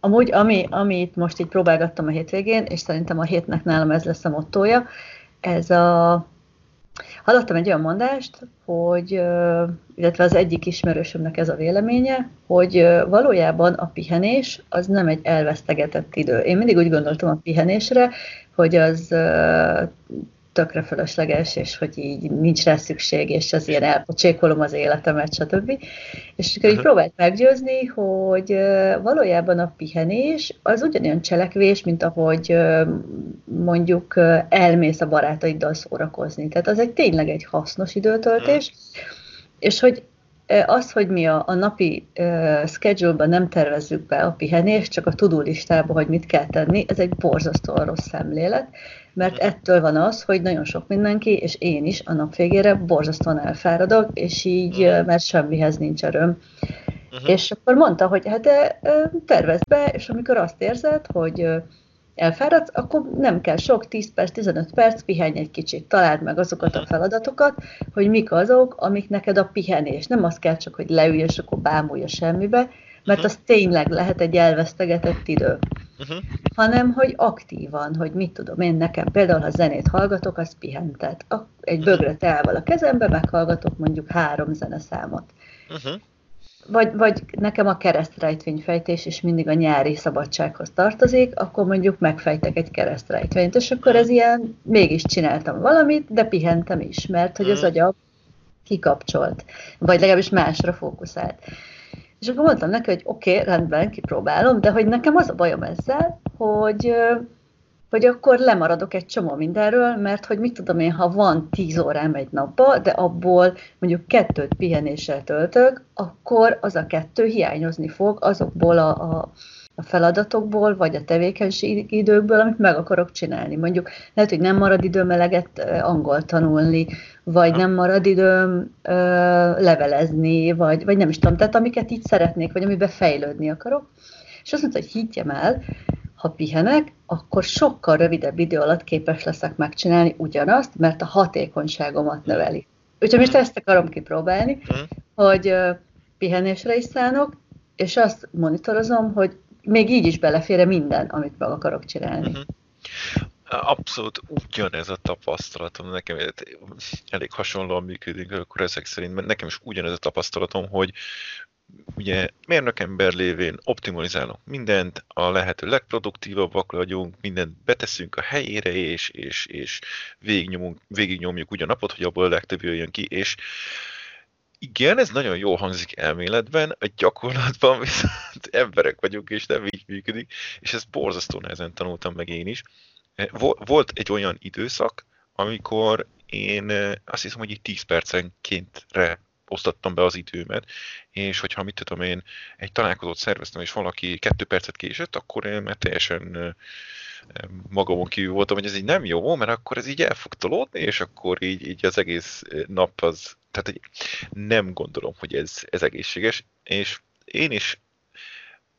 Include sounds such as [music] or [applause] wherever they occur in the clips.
Amúgy, ami, amit most így próbálgattam a hétvégén, és szerintem a hétnek nálam ez lesz a mottója, ez a... Hallottam egy olyan mondást, hogy, illetve az egyik ismerősömnek ez a véleménye, hogy valójában a pihenés az nem egy elvesztegetett idő. Én mindig úgy gondoltam a pihenésre, hogy az tökre fölösleges, és hogy így nincs rá szükség, és az ilyen elpocsékolom az életemet, stb. És akkor így mhm. próbált meggyőzni, hogy valójában a pihenés az ugyanolyan cselekvés, mint ahogy mondjuk elmész a barátaiddal szórakozni. Tehát az egy tényleg egy hasznos időtöltés, mhm. és hogy az, hogy mi a, a napi uh, schedule-ban nem tervezzük be a pihenést, csak a tudó listába, hogy mit kell tenni, ez egy borzasztóan rossz szemlélet, mert mhm. ettől van az, hogy nagyon sok mindenki, és én is a nap végére borzasztóan elfáradok, és így, uh, mert semmihez nincs öröm. Uh-huh. És akkor mondta, hogy hát tervezd be, és amikor azt érzed, hogy elfáradsz, akkor nem kell sok, 10 perc, 15 perc, pihenj egy kicsit, találd meg azokat a feladatokat, hogy mik azok, amik neked a pihenés. Nem az kell csak, hogy leülj, és akkor bámulj a semmibe, mert az tényleg lehet egy elvesztegetett idő. Uh-huh. Hanem, hogy aktívan, hogy mit tudom én, nekem például, ha zenét hallgatok, az pihentet. Egy bögre teával a kezembe, meghallgatok mondjuk három zeneszámot. Uh-huh vagy, vagy nekem a keresztrejtvényfejtés is mindig a nyári szabadsághoz tartozik, akkor mondjuk megfejtek egy keresztrejtvényt, és akkor ez ilyen, mégis csináltam valamit, de pihentem is, mert hogy az mm. agyam kikapcsolt, vagy legalábbis másra fókuszált. És akkor mondtam neki, hogy oké, okay, rendben, kipróbálom, de hogy nekem az a bajom ezzel, hogy hogy akkor lemaradok egy csomó mindenről, mert hogy mit tudom én, ha van tíz órám egy napba, de abból mondjuk kettőt pihenéssel töltök, akkor az a kettő hiányozni fog azokból a, a, a feladatokból, vagy a tevékenység időkből, amit meg akarok csinálni. Mondjuk lehet, hogy nem marad időm eleget angol tanulni, vagy nem marad időm ö, levelezni, vagy, vagy nem is tudom, tehát amiket így szeretnék, vagy amiben fejlődni akarok. És azt mondta, hogy higgyem el, ha pihenek, akkor sokkal rövidebb idő alatt képes leszek megcsinálni ugyanazt, mert a hatékonyságomat növeli. Úgyhogy most ezt akarom kipróbálni, uh-huh. hogy pihenésre is szánok, és azt monitorozom, hogy még így is belefér minden, amit meg akarok csinálni. Uh-huh. Abszolút ugyanez a tapasztalatom, nekem elég hasonlóan működik, akkor ezek szerint, nekem is ugyanez a tapasztalatom, hogy ugye mérnökember lévén optimalizálunk mindent, a lehető legproduktívabbak vagyunk, mindent beteszünk a helyére, és, és, és végignyomunk, végignyomjuk ugyan napot, hogy abból a legtöbb jöjjön ki, és igen, ez nagyon jól hangzik elméletben, a gyakorlatban viszont [laughs] emberek vagyunk, és nem így működik, és ezt borzasztó nehezen tanultam meg én is. Volt egy olyan időszak, amikor én azt hiszem, hogy így 10 percenkéntre osztattam be az időmet, és hogyha mit tudom én, egy találkozót szerveztem, és valaki kettő percet késett, akkor én már teljesen magamon kívül voltam, hogy ez így nem jó, mert akkor ez így el fog tolódni, és akkor így, így az egész nap az, tehát nem gondolom, hogy ez, ez egészséges, és én is,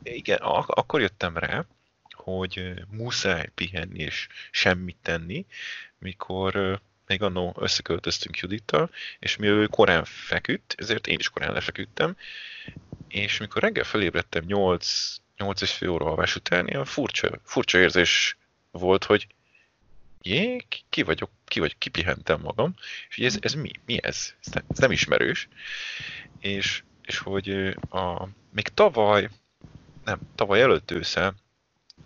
igen, ak- akkor jöttem rá, hogy muszáj pihenni és semmit tenni, mikor még annó összeköltöztünk Judittal, és mivel ő korán feküdt, ezért én is korán lefeküdtem, és mikor reggel felébredtem 8, 8 és fél óra alvás után, ilyen furcsa, furcsa érzés volt, hogy jé, ki vagyok, ki vagy, kipihentem magam, és ez, ez mi? Mi ez? Ez nem, ismerős. És, és hogy a, még tavaly, nem, tavaly előtt ősszel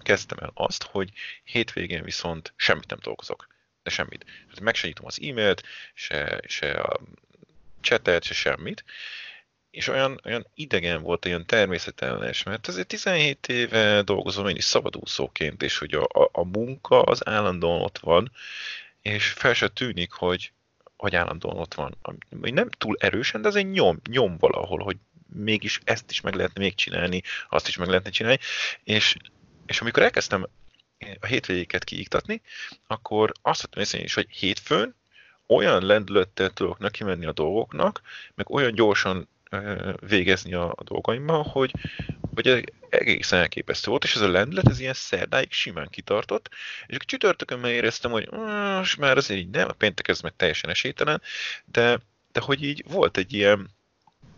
kezdtem el azt, hogy hétvégén viszont semmit nem dolgozok de semmit. Meg se nyitom az e-mailt, se, se a chatet, se semmit. És olyan, olyan idegen volt, olyan természetellenes, mert azért 17 éve dolgozom én is szabadúszóként, és hogy a, a, a munka az állandóan ott van, és fel se tűnik, hogy, hogy állandóan ott van. Nem túl erősen, de egy nyom, nyom valahol, hogy mégis ezt is meg lehetne még csinálni, azt is meg lehetne csinálni, és, és amikor elkezdtem a hétvégéket kiiktatni, akkor azt vettem észre is, hogy hétfőn olyan lendülettel tudok neki menni a dolgoknak, meg olyan gyorsan végezni a, a dolgaimmal, hogy, hogy egészen elképesztő volt, és ez a lendület, ez ilyen szerdáig simán kitartott, és a csütörtökön már éreztem, hogy most már azért így nem, a péntek ez meg teljesen esélytelen, de, de hogy így volt egy ilyen,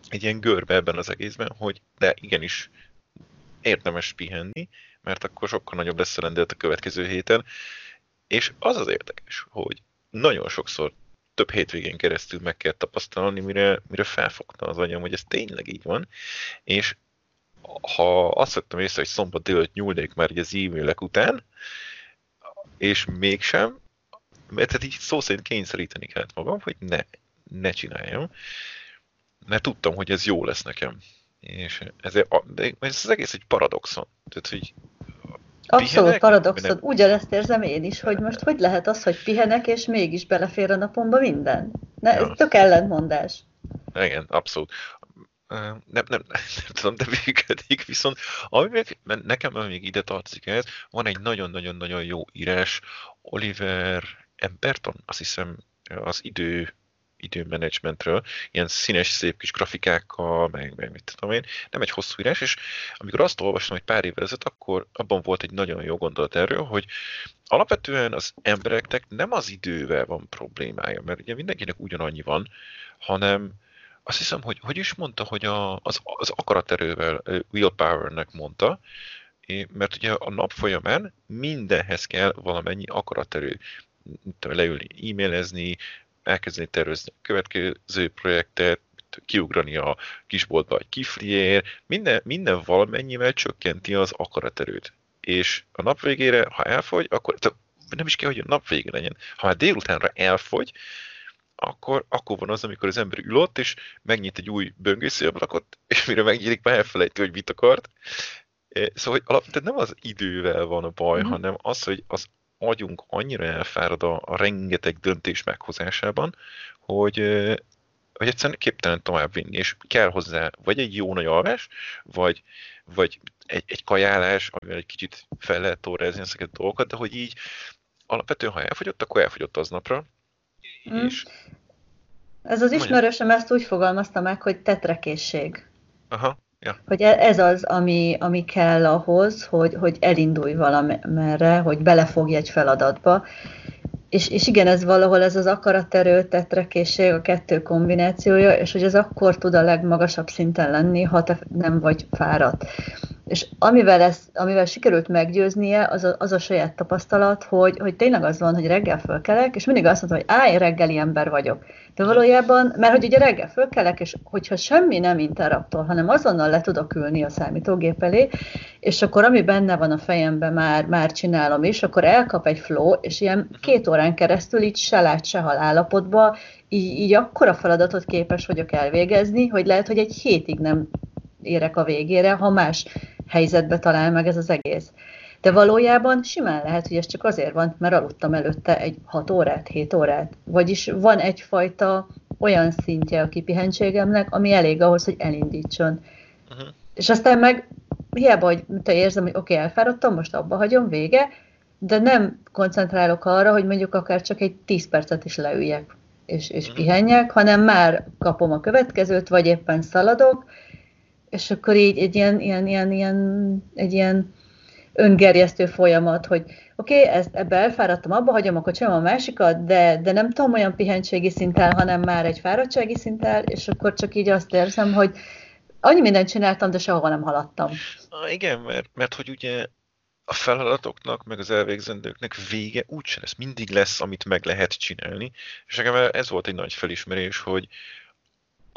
egy ilyen görbe ebben az egészben, hogy de igenis érdemes pihenni, mert akkor sokkal nagyobb lesz a rendelet a következő héten. És az az érdekes, hogy nagyon sokszor több hétvégén keresztül meg kell tapasztalni, mire, mire felfogta az anyam, hogy ez tényleg így van, és ha azt vettem észre, hogy szombat délőtt nyúlnék már az e-mailek után, és mégsem, mert tehát így szó szerint kényszeríteni kellett magam, hogy ne, ne csináljam, mert tudtam, hogy ez jó lesz nekem. És ez, ez az egész egy paradoxon. Tehát, hogy Abszolút paradoxon. Ugyanezt érzem én is, hogy most hogy lehet az, hogy pihenek, és mégis belefér a napomba minden. Ne, ez tök ellentmondás. Igen, abszolút. Nem, nem, nem, nem tudom, de működik, viszont ami még, nekem még ide tartozik ez, van egy nagyon-nagyon-nagyon jó írás, Oliver Emberton, azt hiszem az idő időmenedzsmentről, ilyen színes, szép kis grafikákkal, meg, meg mit tudom én, nem egy hosszú írás, és amikor azt olvastam egy pár évvel ezelőtt, akkor abban volt egy nagyon jó gondolat erről, hogy alapvetően az embereknek nem az idővel van problémája, mert ugye mindenkinek ugyanannyi van, hanem azt hiszem, hogy hogy is mondta, hogy a, az, az akaraterővel, willpowernek mondta, mert ugye a nap folyamán mindenhez kell valamennyi akaraterő. Leülni, e-mailezni, elkezdeni tervezni a következő projektet, kiugrani a kisboltba egy kifliért, minden, minden valamennyivel csökkenti az akaraterőt. És a nap végére, ha elfogy, akkor nem is kell, hogy a nap végén legyen. Ha már délutánra elfogy, akkor, akkor van az, amikor az ember ül ott, és megnyit egy új böngészőablakot, és mire megnyílik, már elfelejti, hogy mit akart. Szóval hogy alapvetően nem az idővel van a baj, mm. hanem az, hogy az agyunk annyira elfárad a, a rengeteg döntés meghozásában, hogy, hogy egyszerűen képtelen tovább vinni, és kell hozzá vagy egy jó nagy alvás, vagy, vagy egy, egy kajálás, amivel egy kicsit fel lehet torrezni ezeket a dolgokat, de hogy így alapvetően, ha elfogyott, akkor elfogyott aznapra. Mm. És... Ez az ismerősöm ezt úgy fogalmazta meg, hogy tetrekészség. Aha. Ja. Hogy e- ez az, ami, ami kell ahhoz, hogy, hogy elindulj valamerre, hogy belefogj egy feladatba. És, és igen, ez valahol ez az akaraterő, tetrekészség, a kettő kombinációja, és hogy ez akkor tud a legmagasabb szinten lenni, ha te nem vagy fáradt. És amivel, ez, amivel sikerült meggyőznie, az a, az a saját tapasztalat, hogy, hogy tényleg az van, hogy reggel fölkelek, és mindig azt mondom, hogy áj, reggeli ember vagyok. De valójában, mert hogy ugye reggel fölkelek, és hogyha semmi nem interruptol, hanem azonnal le tudok ülni a számítógép elé, és akkor ami benne van a fejemben, már, már csinálom is, akkor elkap egy flow, és ilyen két órán keresztül így se lát, se hal állapotba, így, így akkora feladatot képes vagyok elvégezni, hogy lehet, hogy egy hétig nem érek a végére, ha más helyzetbe talál meg ez az egész. De valójában simán lehet, hogy ez csak azért van, mert aludtam előtte egy 6 órát, 7 órát. Vagyis van egyfajta olyan szintje a kipihentségemnek, ami elég ahhoz, hogy elindítson. Uh-huh. És aztán meg hiába, hogy te érzem, hogy oké, okay, elfáradtam, most abba hagyom, vége, de nem koncentrálok arra, hogy mondjuk akár csak egy 10 percet is leüljek és, és uh-huh. pihenjek, hanem már kapom a következőt, vagy éppen szaladok, és akkor így egy ilyen, ilyen, ilyen, ilyen, egy ilyen öngerjesztő folyamat, hogy oké, okay, ebbe elfáradtam, abba hagyom, akkor csinálom a másikat, de, de nem tudom olyan pihentségi szinten, hanem már egy fáradtsági szinten, és akkor csak így azt érzem, hogy annyi mindent csináltam, de sehova nem haladtam. Ah, igen, mert, mert hogy ugye a feladatoknak, meg az elvégzendőknek vége úgyse lesz. Mindig lesz, amit meg lehet csinálni. És nekem ez volt egy nagy felismerés, hogy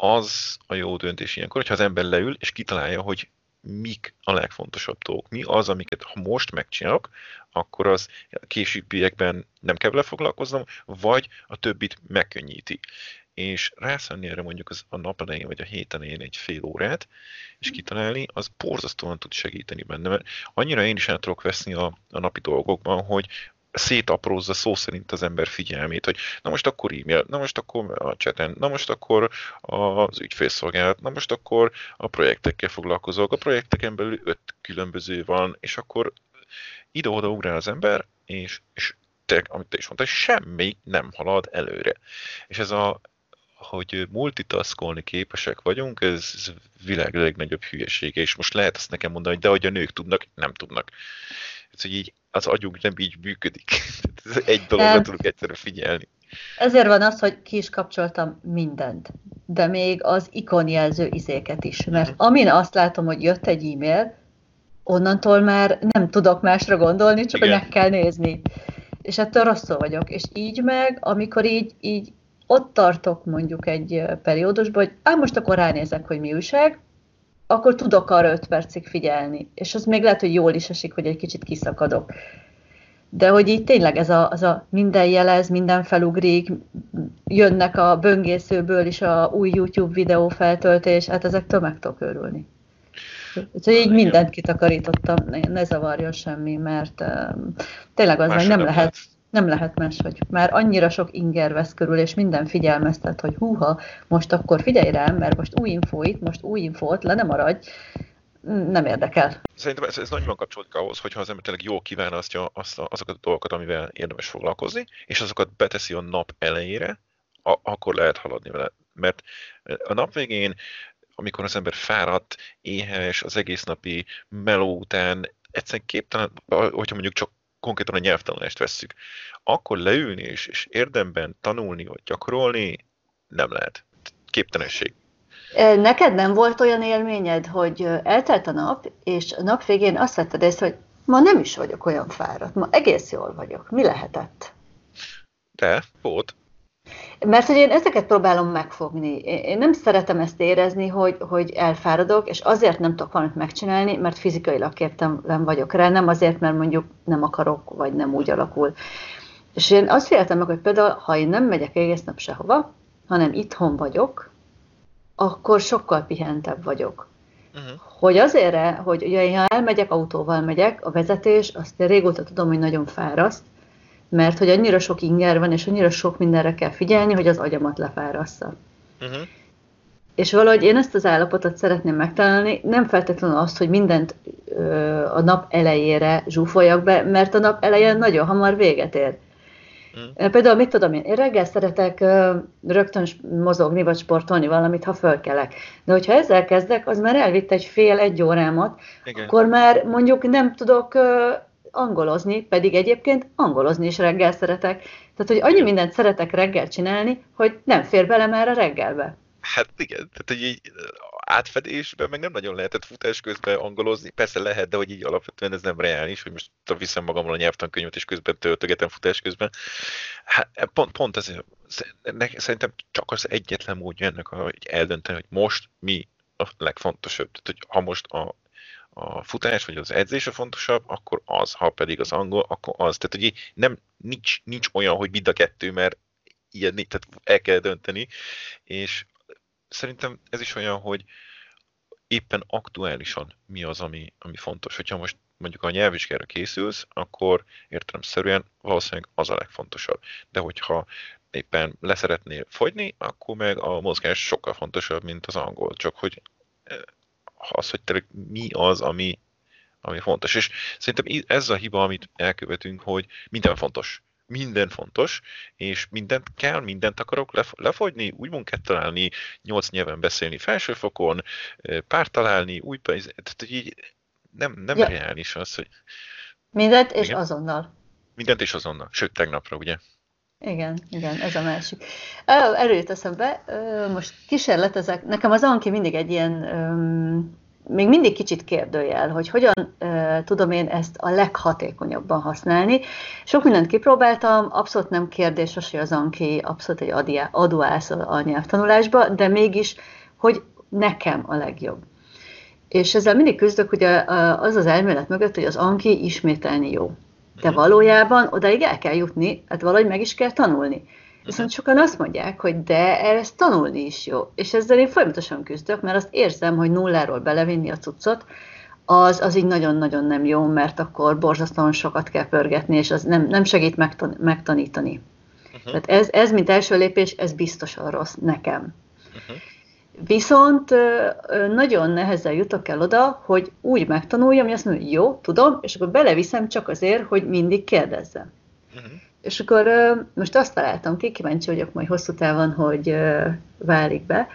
az a jó döntés ilyenkor, hogyha az ember leül, és kitalálja, hogy mik a legfontosabb dolgok, mi az, amiket ha most megcsinálok, akkor az későbbiekben nem kell vele foglalkoznom, vagy a többit megkönnyíti. És rászállni erre mondjuk az a nap elején vagy a héten elején egy fél órát, és kitalálni, az borzasztóan tud segíteni benne, mert annyira én is el tudok veszni a, a napi dolgokban, hogy szétaprózza szó szerint az ember figyelmét, hogy na most akkor e-mail, na most akkor a chaten, na most akkor az ügyfélszolgálat, na most akkor a projektekkel foglalkozok, a projekteken belül öt különböző van, és akkor ide-oda ugrál az ember, és, és te, amit te is mondtál, semmi nem halad előre. És ez a, hogy multitaskolni képesek vagyunk, ez világ legnagyobb hülyesége, és most lehet azt nekem mondani, hogy de hogy a nők tudnak, nem tudnak. Ez, hogy így az agyunk nem így működik. [laughs] Ez egy dologra tudunk egyszerűen figyelni. Ezért van az, hogy ki is kapcsoltam mindent, de még az ikonjelző izéket is. Mert mhm. amin azt látom, hogy jött egy e-mail, onnantól már nem tudok másra gondolni, csak Igen. hogy meg kell nézni. És ettől rosszul vagyok. És így meg, amikor így, így ott tartok mondjuk egy periódusban, hogy á, most akkor ránézek, hogy mi újság, akkor tudok arra 5 percig figyelni. És az még lehet, hogy jól is esik, hogy egy kicsit kiszakadok. De hogy így tényleg ez a, az a minden jelez, minden felugrik, jönnek a böngészőből is a új YouTube videó feltöltés, hát ezek meg tudok örülni. Úgyhogy így mindent kitakarítottam, ne zavarjon semmi, mert um, tényleg az, hogy nem lehet, nem lehet máshogy. Már annyira sok inger vesz körül, és minden figyelmeztet, hogy húha, most akkor figyelj rám, mert most új info itt, most új info ott, le nem maradj, nem érdekel. Szerintem ez, ez nagyban kapcsolódik ahhoz, hogyha az ember tényleg jól kiválasztja azt a, azokat a dolgokat, amivel érdemes foglalkozni, és azokat beteszi a nap elejére, a, akkor lehet haladni vele. Mert a nap végén, amikor az ember fáradt, éhes, az egész napi meló után, egyszerűen képtelen, hogyha mondjuk csak konkrétan a nyelvtanulást vesszük, akkor leülni és, és érdemben tanulni vagy gyakorolni nem lehet. Képtelenség. Neked nem volt olyan élményed, hogy eltelt a nap, és a nap végén azt vetted észre, hogy ma nem is vagyok olyan fáradt, ma egész jól vagyok. Mi lehetett? De, volt. Mert hogy én ezeket próbálom megfogni. Én nem szeretem ezt érezni, hogy, hogy elfáradok, és azért nem tudok valamit megcsinálni, mert fizikailag képtelen vagyok rá, nem azért, mert mondjuk nem akarok, vagy nem úgy alakul. És én azt féltem meg, hogy például, ha én nem megyek egész nap sehova, hanem itthon vagyok, akkor sokkal pihentebb vagyok. Uh-huh. Hogy azért, hogy ugye, ha elmegyek, autóval megyek, a vezetés, azt én régóta tudom, hogy nagyon fáraszt, mert hogy annyira sok inger van, és annyira sok mindenre kell figyelni, hogy az agyamat lefárassza. Uh-huh. És valahogy én ezt az állapotot szeretném megtalálni, nem feltétlenül azt, hogy mindent ö, a nap elejére zsúfoljak be, mert a nap elején nagyon hamar véget ér. Mm. Például, mit tudom én, én reggel szeretek uh, rögtön mozogni, vagy sportolni valamit, ha fölkelek. De hogyha ezzel kezdek, az már elvitt egy fél-egy órámat, Igen. akkor már mondjuk nem tudok uh, angolozni, pedig egyébként angolozni is reggel szeretek. Tehát, hogy annyi mindent szeretek reggel csinálni, hogy nem fér bele már a reggelbe. Hát igen, tehát hogy így átfedésben meg nem nagyon lehetett futás közben angolozni. Persze lehet, de hogy így alapvetően ez nem reális, hogy most viszem magammal a nyelvtankönyvet, és közben töltögetem futás közben. Hát e, pont, pont ez, szerintem csak az egyetlen módja ennek, hogy eldönteni, hogy most mi a legfontosabb. Tehát, hogy ha most a, a futás vagy az edzés a fontosabb, akkor az, ha pedig az angol, akkor az. Tehát, hogy nem, nincs, nincs olyan, hogy mind a kettő, mert ilyen, tehát el kell dönteni, és szerintem ez is olyan, hogy éppen aktuálisan mi az, ami, ami fontos. Hogyha most mondjuk a nyelvvizsgára készülsz, akkor értelemszerűen valószínűleg az a legfontosabb. De hogyha éppen leszeretnél fogyni, akkor meg a mozgás sokkal fontosabb, mint az angol. Csak hogy az, hogy tényleg mi az, ami, ami fontos. És szerintem ez a hiba, amit elkövetünk, hogy minden fontos minden fontos, és mindent kell, mindent akarok lefogyni, új munkát találni, nyolc nyelven beszélni felsőfokon, párt találni, új pénz, tehát így nem, nem ja. reális az, hogy... Mindent és igen? azonnal. Mindent és azonnal, sőt tegnapra, ugye? Igen, igen, ez a másik. Erről jut eszembe, most kísérletezek, nekem az Anki mindig egy ilyen még mindig kicsit kérdőjel, hogy hogyan tudom én ezt a leghatékonyabban használni. Sok mindent kipróbáltam, abszolút nem kérdés hogy az Anki abszolút egy adóász a nyelvtanulásba, de mégis, hogy nekem a legjobb. És ezzel mindig küzdök, hogy az az elmélet mögött, hogy az Anki ismételni jó. De mhm. valójában odaig el kell jutni, hát valahogy meg is kell tanulni. Viszont sokan azt mondják, hogy de ezt tanulni is jó. És ezzel én folyamatosan küzdök, mert azt érzem, hogy nulláról belevinni a cuccot, az, az így nagyon-nagyon nem jó, mert akkor borzasztóan sokat kell pörgetni, és az nem, nem segít megtan- megtanítani. Uh-huh. Tehát ez, ez, mint első lépés, ez biztosan rossz nekem. Uh-huh. Viszont nagyon nehezen jutok el oda, hogy úgy megtanuljam, hogy azt mondom, hogy jó, tudom, és akkor beleviszem csak azért, hogy mindig kérdezzem. Uh-huh. És akkor most azt találtam ki, kíváncsi vagyok majd hosszú távon, hogy válik be,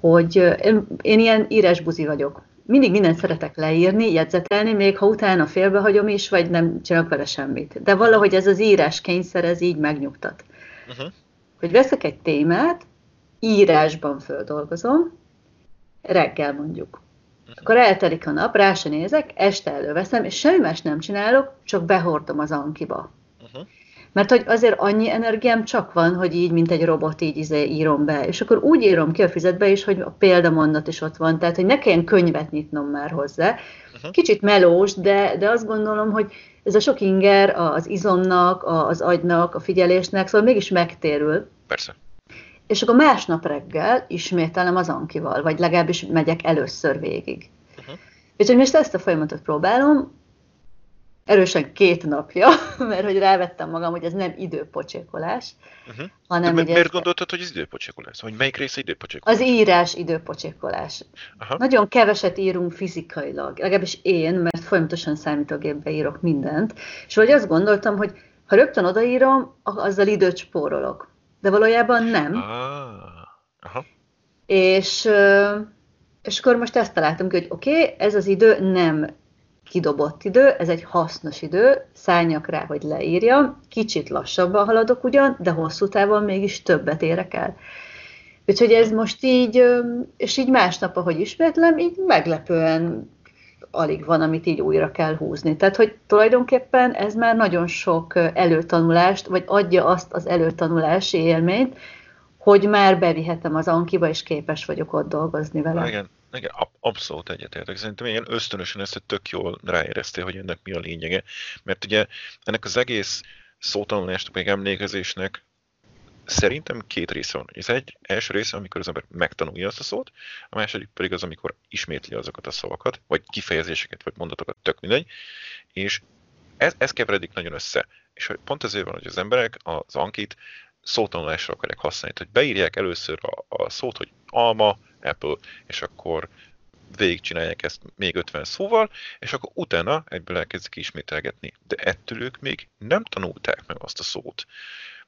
hogy én, én ilyen írásbuzi vagyok. Mindig mindent szeretek leírni, jegyzetelni, még ha utána félbehagyom is, vagy nem csinálok vele semmit. De valahogy ez az írás kényszer, ez így megnyugtat. Uh-huh. Hogy veszek egy témát, írásban földolgozom, reggel mondjuk. Akkor eltelik a nap, rá se nézek, este előveszem, és semmi más nem csinálok, csak behordom az ankiba. Uh-huh. Mert hogy azért annyi energiám csak van, hogy így, mint egy robot, így izé írom be. És akkor úgy írom ki a füzetbe is, hogy a példamondat is ott van. Tehát, hogy ne kelljen könyvet nyitnom már hozzá. Uh-huh. Kicsit melós, de, de azt gondolom, hogy ez a sok inger az izomnak, az agynak, a figyelésnek, szóval mégis megtérül. Persze. És akkor másnap reggel ismételem az ankival, vagy legalábbis megyek először végig. Uh-huh. Úgyhogy most ezt a folyamatot próbálom, erősen két napja, [laughs] mert hogy rávettem magam, hogy ez nem időpocsékolás, uh-huh. hanem... De miért ez... gondoltad, hogy ez időpocsékolás? Hogy melyik része időpocsékolás? Az írás időpocsékolás. Aha. Nagyon keveset írunk fizikailag, legalábbis én, mert folyamatosan számítógépbe írok mindent, és hogy azt gondoltam, hogy ha rögtön odaírom, azzal időt spórolok. De valójában nem. Ah. Aha. És, és akkor most ezt találtam ki, hogy oké, okay, ez az idő nem kidobott idő, ez egy hasznos idő, szálljak rá, hogy leírjam, kicsit lassabban haladok ugyan, de hosszú távon mégis többet érek el. Úgyhogy ez most így, és így másnap, ahogy ismétlem, így meglepően alig van, amit így újra kell húzni. Tehát, hogy tulajdonképpen ez már nagyon sok előtanulást, vagy adja azt az előtanulási élményt, hogy már bevihetem az Ankiba, és képes vagyok ott dolgozni vele. Igen, igen, abszolút egyetértek. Szerintem ilyen ösztönösen ezt hogy tök jól ráéreztél, hogy ennek mi a lényege. Mert ugye ennek az egész szótanulásnak, meg emlékezésnek szerintem két része van. Ez egy első része, amikor az ember megtanulja azt a szót, a második pedig az, amikor ismétli azokat a szavakat, vagy kifejezéseket, vagy mondatokat, tök mindegy, és ez, ez keveredik nagyon össze. És pont ezért van, hogy az emberek az ankit szótanulásra akarják használni. hogy beírják először a, a szót, hogy alma, Apple, és akkor végigcsinálják ezt még 50 szóval, és akkor utána egyből elkezdik ismételgetni. De ettől ők még nem tanulták meg azt a szót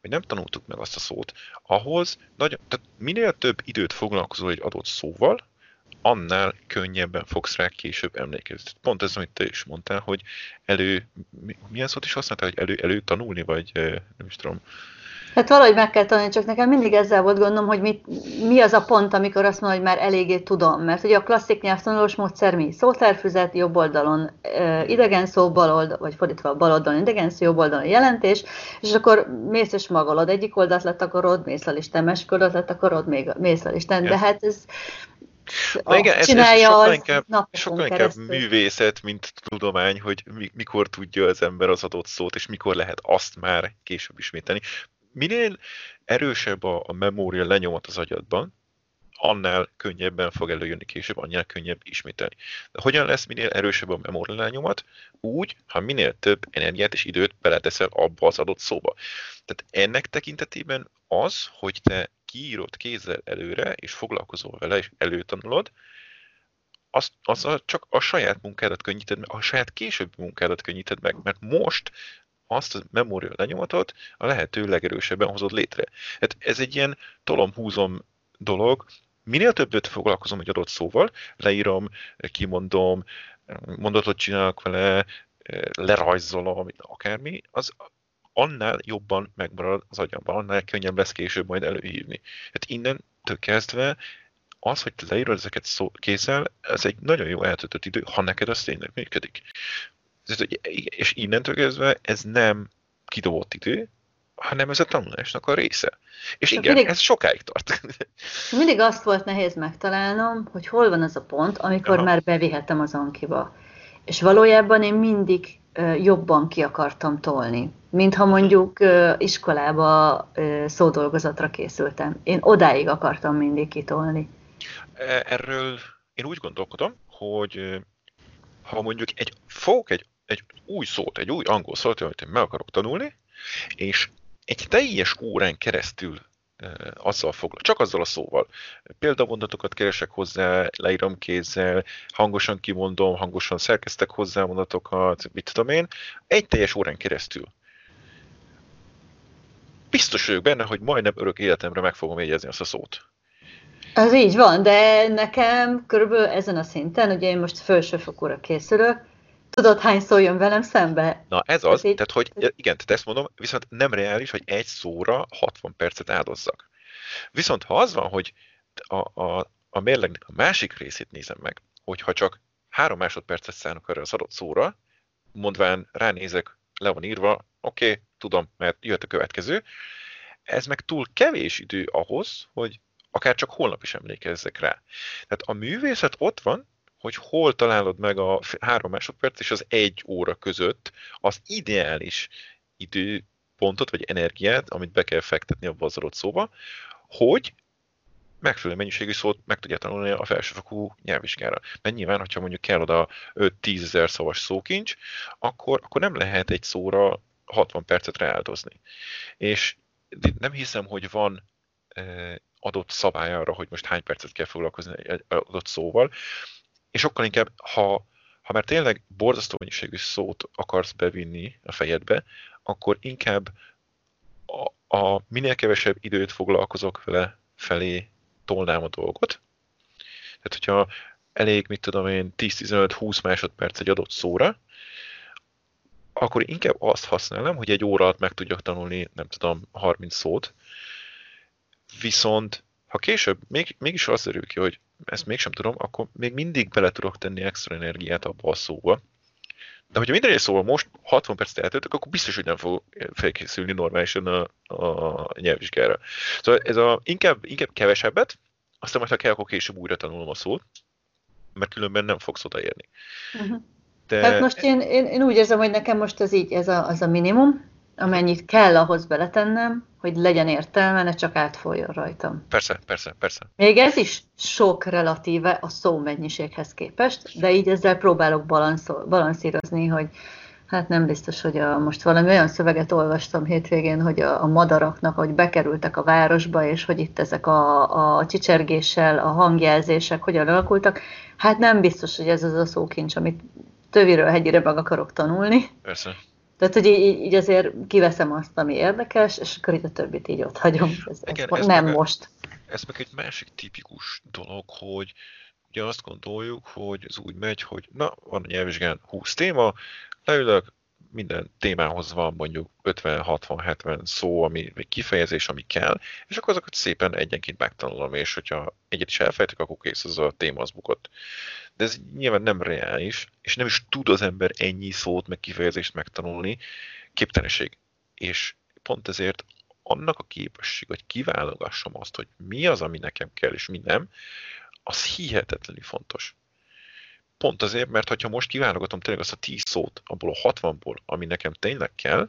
vagy nem tanultuk meg azt a szót, ahhoz nagyon, tehát minél több időt foglalkozol egy adott szóval, annál könnyebben fogsz rá később emlékezni. Pont ez, amit te is mondtál, hogy elő, milyen szót is használtál, hogy elő, elő tanulni, vagy nem is tudom, Hát valahogy meg kell tanulni, csak nekem mindig ezzel volt gondom, hogy mit, mi az a pont, amikor azt mondom, hogy már eléggé tudom. Mert ugye a klasszik nyelvtanulós módszer mi? Szótárfüzet, jobb oldalon idegen szó, bal oldal, vagy fordítva bal oldalon idegen szó, jobb oldalon jelentés, és akkor mész és magolod, egyik oldalt letakarod, mész a listán, másik oldalt letakarod, még mész a listán, de hát ez, Na igen, ez, ez sokkal inkább, sokkal inkább művészet, mint tudomány, hogy mikor tudja az ember az adott szót, és mikor lehet azt már később ismételni minél erősebb a, a memória lenyomat az agyadban, annál könnyebben fog előjönni később, annál könnyebb ismételni. De hogyan lesz minél erősebb a memória lenyomat? Úgy, ha minél több energiát és időt beleteszel abba az adott szóba. Tehát ennek tekintetében az, hogy te kiírod kézzel előre, és foglalkozol vele, és előtanulod, az, az a, csak a saját munkádat könnyíted meg, a saját későbbi munkádat könnyíted meg, mert most azt a memória lenyomatot a lehető legerősebben hozod létre. Hát ez egy ilyen tolom-húzom dolog, minél többet foglalkozom egy adott szóval, leírom, kimondom, mondatot csinálok vele, lerajzolom, akármi, az annál jobban megmarad az agyamban, annál könnyebb lesz később majd előhívni. Hát innentől kezdve az, hogy te leírod ezeket szó, kézzel, ez egy nagyon jó eltöltött idő, ha neked az tényleg működik. És innentől kezdve ez nem kidobott idő, hanem ez a tanulásnak a része. És Csak igen, mindig, ez sokáig tart. [laughs] Mindig azt volt nehéz megtalálnom, hogy hol van az a pont, amikor Aha. már bevihetem az ankiba. És valójában én mindig jobban ki akartam tolni, mintha mondjuk iskolába szódolgozatra készültem. Én odáig akartam mindig kitolni. E, erről én úgy gondolkodom, hogy ha mondjuk egy fogok egy egy új szót, egy új angol szót, amit én meg akarok tanulni, és egy teljes órán keresztül azzal foglal, csak azzal a szóval. Példamondatokat keresek hozzá, leírom kézzel, hangosan kimondom, hangosan szerkeztek hozzá mondatokat, mit tudom én, egy teljes órán keresztül. Biztos vagyok benne, hogy majdnem örök életemre meg fogom jegyezni azt a szót. Az így van, de nekem körülbelül ezen a szinten, ugye én most felsőfokúra készülök, Tudod, hány szó jön velem szembe? Na ez az, így... tehát hogy igen, tehát ezt mondom, viszont nem reális, hogy egy szóra 60 percet áldozzak. Viszont ha az van, hogy a, a, a mérlegnek a másik részét nézem meg, hogyha csak három másodpercet szánok erre az adott szóra, mondván ránézek, le van írva, oké, okay, tudom, mert jött a következő, ez meg túl kevés idő ahhoz, hogy akár csak holnap is emlékezzek rá. Tehát a művészet ott van, hogy hol találod meg a három másodperc és az egy óra között az ideális időpontot, vagy energiát, amit be kell fektetni abba az adott szóba, hogy megfelelő mennyiségű szót meg tudja tanulni a felsőfokú nyelvvizsgára. Mert nyilván, hogyha mondjuk kell oda 5-10 ezer szavas szókincs, akkor, akkor nem lehet egy szóra 60 percet rááldozni. És nem hiszem, hogy van adott szabály arra, hogy most hány percet kell foglalkozni egy adott szóval, és sokkal inkább, ha, ha már tényleg borzasztó mennyiségű szót akarsz bevinni a fejedbe, akkor inkább a, a minél kevesebb időt foglalkozok vele felé tolnám a dolgot. Tehát, hogyha elég, mit tudom én, 10-15-20 másodperc egy adott szóra, akkor inkább azt használom, hogy egy óra alatt meg tudjak tanulni, nem tudom, 30 szót. Viszont, ha később még, mégis az derül ki, hogy ezt mégsem tudom, akkor még mindig bele tudok tenni extra energiát abba a szóba. De hogyha minden szóval most 60 percet eltöltök, akkor biztos, hogy nem fog felkészülni normálisan a, a nyelvvizsgára. Szóval ez a, inkább, inkább kevesebbet, aztán majd ha kell, akkor később újra tanulom a szót, mert különben nem fogsz odaérni. Uh-huh. De... Hát most én, én, én úgy érzem, hogy nekem most az így, ez a, az a minimum, amennyit kell ahhoz beletennem, hogy legyen értelme, ne csak átfoljon rajtam. Persze, persze, persze. Még ez is sok relatíve a szó mennyiséghez képest, de így ezzel próbálok balanszol, balanszírozni, hogy hát nem biztos, hogy a, most valami olyan szöveget olvastam hétvégén, hogy a, a madaraknak, hogy bekerültek a városba, és hogy itt ezek a, a csicsergéssel, a hangjelzések hogyan alakultak. Hát nem biztos, hogy ez az a szókincs, amit töviről hegyire meg akarok tanulni. Persze. Tehát, hogy így, így azért kiveszem azt, ami érdekes, és akkor itt a többit így ott hagyom. Ez, Igen, ez, ez nem meg, most. Ez meg egy másik tipikus dolog, hogy ugye azt gondoljuk, hogy ez úgy megy, hogy na, van a nyelvvizsgán 20 téma, leülök, minden témához van mondjuk 50-60-70 szó, ami, kifejezés, ami kell, és akkor azokat szépen egyenként megtanulom, és hogyha egyet is elfejtek, akkor kész, az a téma az bukott. De ez nyilván nem reális, és nem is tud az ember ennyi szót, meg kifejezést megtanulni, képtelenség. És pont ezért annak a képesség, hogy kiválogassam azt, hogy mi az, ami nekem kell, és mi nem, az hihetetlenül fontos pont azért, mert ha most kiválogatom tényleg azt a 10 szót abból a 60-ból, ami nekem tényleg kell,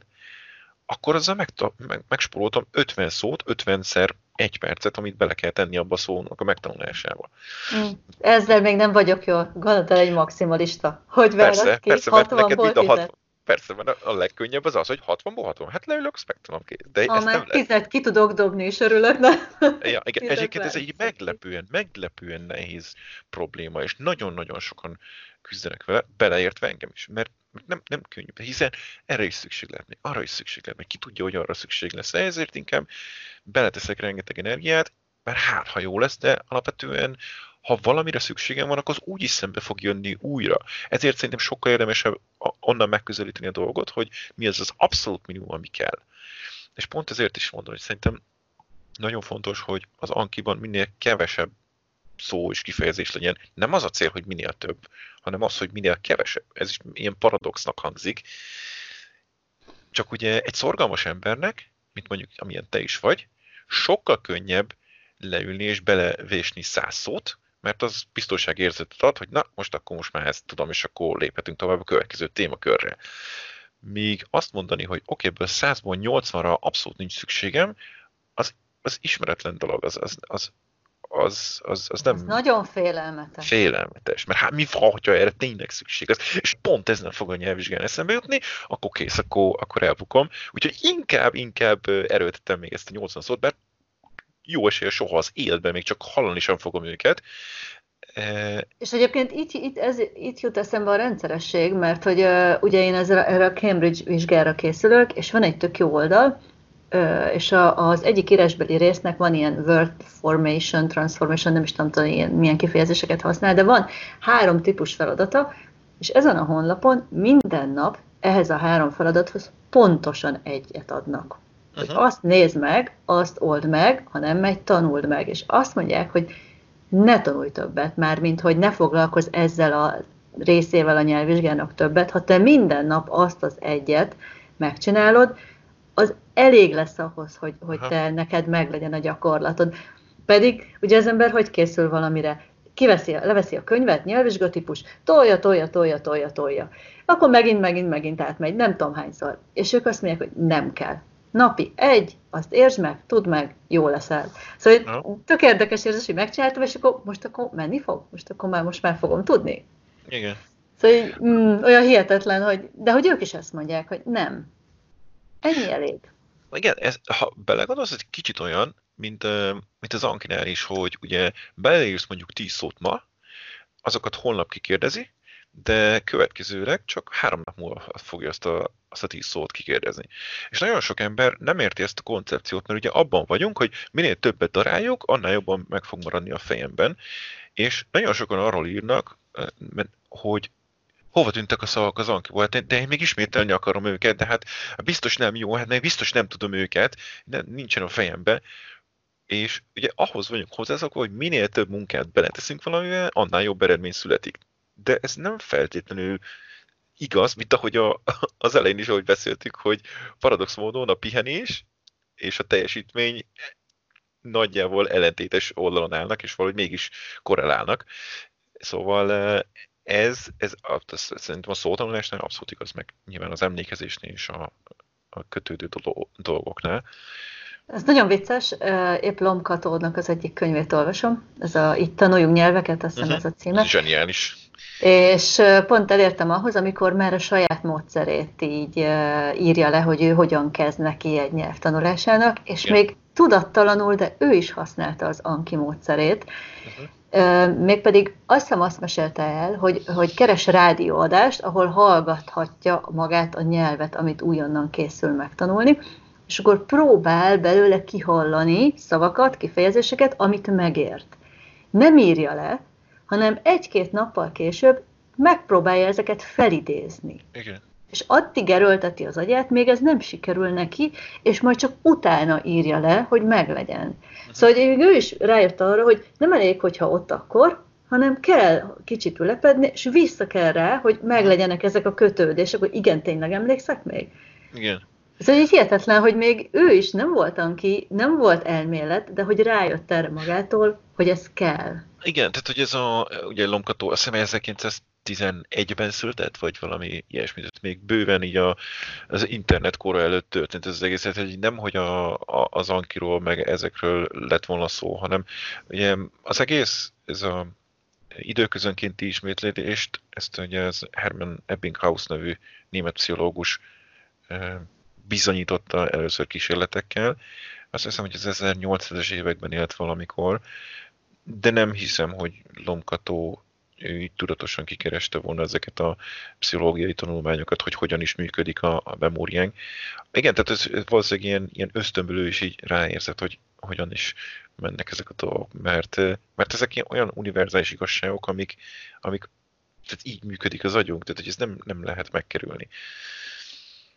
akkor azzal meg, meg, megspóroltam 50 szót, 50-szer egy percet, amit bele kell tenni abba a szónak a megtanulásába. Mm. Ezzel még nem vagyok jó. Gondolod egy maximalista. Hogy persze, ki? Persze, mert neked mind a 60, Persze, mert a legkönnyebb az az, hogy 60-ból 60. Hát leülök, spektrum kész. De ha ezt nem tizet ki tudok dobni, és örülök, de... Ja, igen, egyébként ez egy meglepően, meglepően nehéz probléma, és nagyon-nagyon sokan küzdenek vele, beleértve engem is, mert nem, nem könnyű, hiszen erre is szükség lehet, még arra is szükség lehet, mert ki tudja, hogy arra szükség lesz. Ezért inkább beleteszek rengeteg energiát, mert hát, ha jó lesz, de alapvetően ha valamire szükségem van, akkor az úgy is szembe fog jönni újra. Ezért szerintem sokkal érdemesebb onnan megközelíteni a dolgot, hogy mi az az abszolút minimum, ami kell. És pont ezért is mondom, hogy szerintem nagyon fontos, hogy az Ankiban minél kevesebb szó és kifejezés legyen. Nem az a cél, hogy minél több, hanem az, hogy minél kevesebb. Ez is ilyen paradoxnak hangzik. Csak ugye egy szorgalmas embernek, mint mondjuk amilyen te is vagy, sokkal könnyebb leülni és belevésni száz szót, mert az biztonságérzetet ad, hogy na, most akkor most már ezt tudom, és akkor léphetünk tovább a következő témakörre. Míg azt mondani, hogy oké, okay, ebből 100-ból 80-ra abszolút nincs szükségem, az, az ismeretlen dolog, az, az, az, az, az, az nem... Ez nagyon félelmetes. Félelmetes, mert hát mi van, hogyha erre tényleg szükség az, és pont ez nem fog a nyelvvizsgán eszembe jutni, akkor kész, akkor, akkor elbukom. Úgyhogy inkább, inkább erőltetem még ezt a 80 szót, mert jó esélye soha az életben még csak hallani sem fogom őket. E... És egyébként itt, itt, ez, itt jut eszembe a rendszeresség, mert hogy uh, ugye én ezzel, erre a Cambridge vizsgára készülök, és van egy tök jó oldal, uh, és a, az egyik írásbeli résznek van ilyen word formation, transformation, nem is tudom, tudom ilyen, milyen kifejezéseket használ, de van három típus feladata, és ezen a honlapon minden nap ehhez a három feladathoz pontosan egyet adnak. Uh-huh. Hogy azt nézd meg, azt old meg, ha nem megy, tanuld meg. És azt mondják, hogy ne tanulj többet, már mint hogy ne foglalkozz ezzel a részével a nyelvvizsgának többet, ha te minden nap azt az egyet megcsinálod, az elég lesz ahhoz, hogy, hogy te neked meglegyen a gyakorlatod. Pedig ugye az ember hogy készül valamire? Kiveszi, leveszi a könyvet, nyelvvizsgatípus, tolja, tolja, tolja, tolja, tolja. Akkor megint, megint, megint átmegy, nem tudom hányszor. És ők azt mondják, hogy nem kell. Napi egy, azt értsd meg, tudd meg, jó leszel. Szóval no. tök érdekes érzés, hogy megcsináltam, és akkor most akkor menni fog? Most akkor már most már fogom tudni. Igen. Szóval így, mm, olyan hihetetlen, hogy, de hogy ők is ezt mondják, hogy nem. Ennyi elég. Igen, ez, ha belegondolsz, ez egy kicsit olyan, mint, mint az Ankinál is, hogy ugye beleírsz mondjuk 10 szót ma, azokat holnap kikérdezi, de következőleg csak három nap múlva fogja azt a, azt a tíz szót kikérdezni. És nagyon sok ember nem érti ezt a koncepciót, mert ugye abban vagyunk, hogy minél többet daráljuk, annál jobban meg fog maradni a fejemben, és nagyon sokan arról írnak, hogy hova tűntek a szavak az ankiból, hát, de én még ismételni akarom őket, de hát biztos nem jó, hát meg biztos nem tudom őket, de nincsen a fejembe. És ugye ahhoz vagyunk hozzászokva, hogy minél több munkát beleteszünk valamivel, annál jobb eredmény születik. De ez nem feltétlenül igaz, mint ahogy a, az elején is, ahogy beszéltük, hogy paradox módon a pihenés és a teljesítmény nagyjából ellentétes oldalon állnak, és valahogy mégis korrelálnak. Szóval ez, ez ez szerintem a szótanulásnál abszolút igaz, meg nyilván az emlékezésnél is a, a kötődő dolgoknál. Ez nagyon vicces, épp Lomkatódnak az egyik könyvét olvasom, ez a Itt tanuljunk nyelveket, azt hiszem uh-huh. ez a címe. Zseniális. És pont elértem ahhoz, amikor már a saját módszerét így írja le, hogy ő hogyan kezd neki egy nyelvtanulásának, és Igen. még tudattalanul, de ő is használta az Anki módszerét, uh-huh mégpedig azt hiszem azt mesélte el, hogy, hogy keres rádióadást, ahol hallgathatja magát a nyelvet, amit újonnan készül megtanulni, és akkor próbál belőle kihallani szavakat, kifejezéseket, amit megért. Nem írja le, hanem egy-két nappal később megpróbálja ezeket felidézni. Igen. És addig erőlteti az agyát, még ez nem sikerül neki, és majd csak utána írja le, hogy meglegyen. Szóval hogy ő is rájött arra, hogy nem elég, hogyha ott akkor, hanem kell kicsit ülepedni, és vissza kell rá, hogy meglegyenek ezek a kötődések, hogy igen, tényleg emlékszek még? Igen. Szóval így hihetetlen, hogy még ő is nem volt ki, nem volt elmélet, de hogy rájött erre magától, hogy ez kell. Igen, tehát hogy ez a, ugye Lomkató, azt hiszem 1911-ben született, vagy valami ilyesmi, tehát még bőven így a, az internet kora előtt történt ez az egész, tehát hogy nem, hogy a, a, az Ankiról, meg ezekről lett volna szó, hanem ugye az egész, ez a időközönkénti ismétlést, ezt ugye az Hermann Ebbinghaus nevű német pszichológus bizonyította először kísérletekkel. Azt hiszem, hogy az 1800-es években élt valamikor, de nem hiszem, hogy Lomkató ő így tudatosan kikereste volna ezeket a pszichológiai tanulmányokat, hogy hogyan is működik a, a memóriánk. Igen, tehát ez, ez valószínűleg ilyen, ilyen ösztönből is így ráérzett, hogy hogyan is mennek ezek a dolgok, mert, mert ezek ilyen, olyan univerzális igazságok, amik, amik tehát így működik az agyunk, tehát hogy ez nem, nem lehet megkerülni.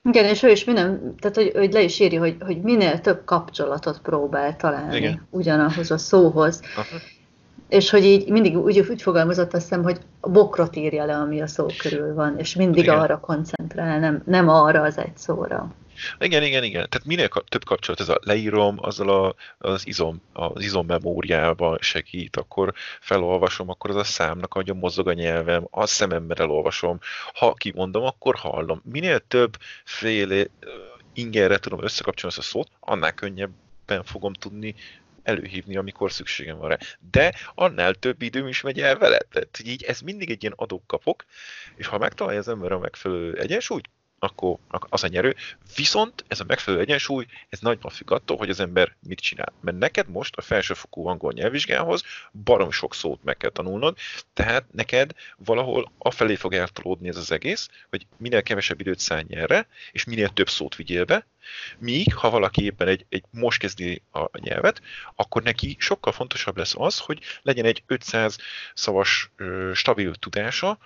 Igen, és ő is minden, tehát hogy, hogy le is írja, hogy, hogy minél több kapcsolatot próbál találni Igen. ugyanahoz a szóhoz. Aha. És hogy így mindig úgy, úgy fogalmazott azt hiszem, hogy a bokrot írja le, ami a szó körül van, és mindig Igen. arra koncentrál, nem, nem arra az egy szóra. Igen, igen, igen. Tehát minél több kapcsolat, ez a leírom, azzal a, az izom, az izom memóriában segít, akkor felolvasom, akkor az a számnak, hogy a mozog a nyelvem, a szememmel elolvasom, ha kimondom, akkor hallom. Minél több féle ingerre tudom összekapcsolni ezt a szót, annál könnyebben fogom tudni előhívni, amikor szükségem van rá. De annál több időm is megy el vele. Tehát így ez mindig egy ilyen adókapok, és ha megtalálja az ember a megfelelő egyensúlyt, akkor az a nyerő. Viszont ez a megfelelő egyensúly, ez nagyban függ attól, hogy az ember mit csinál. Mert neked most a felsőfokú angol nyelvvizsgához barom sok szót meg kell tanulnod, tehát neked valahol afelé fog eltolódni ez az egész, hogy minél kevesebb időt szállj erre, és minél több szót vigyél be, míg ha valaki éppen egy, egy most kezdi a nyelvet, akkor neki sokkal fontosabb lesz az, hogy legyen egy 500 szavas stabil tudása,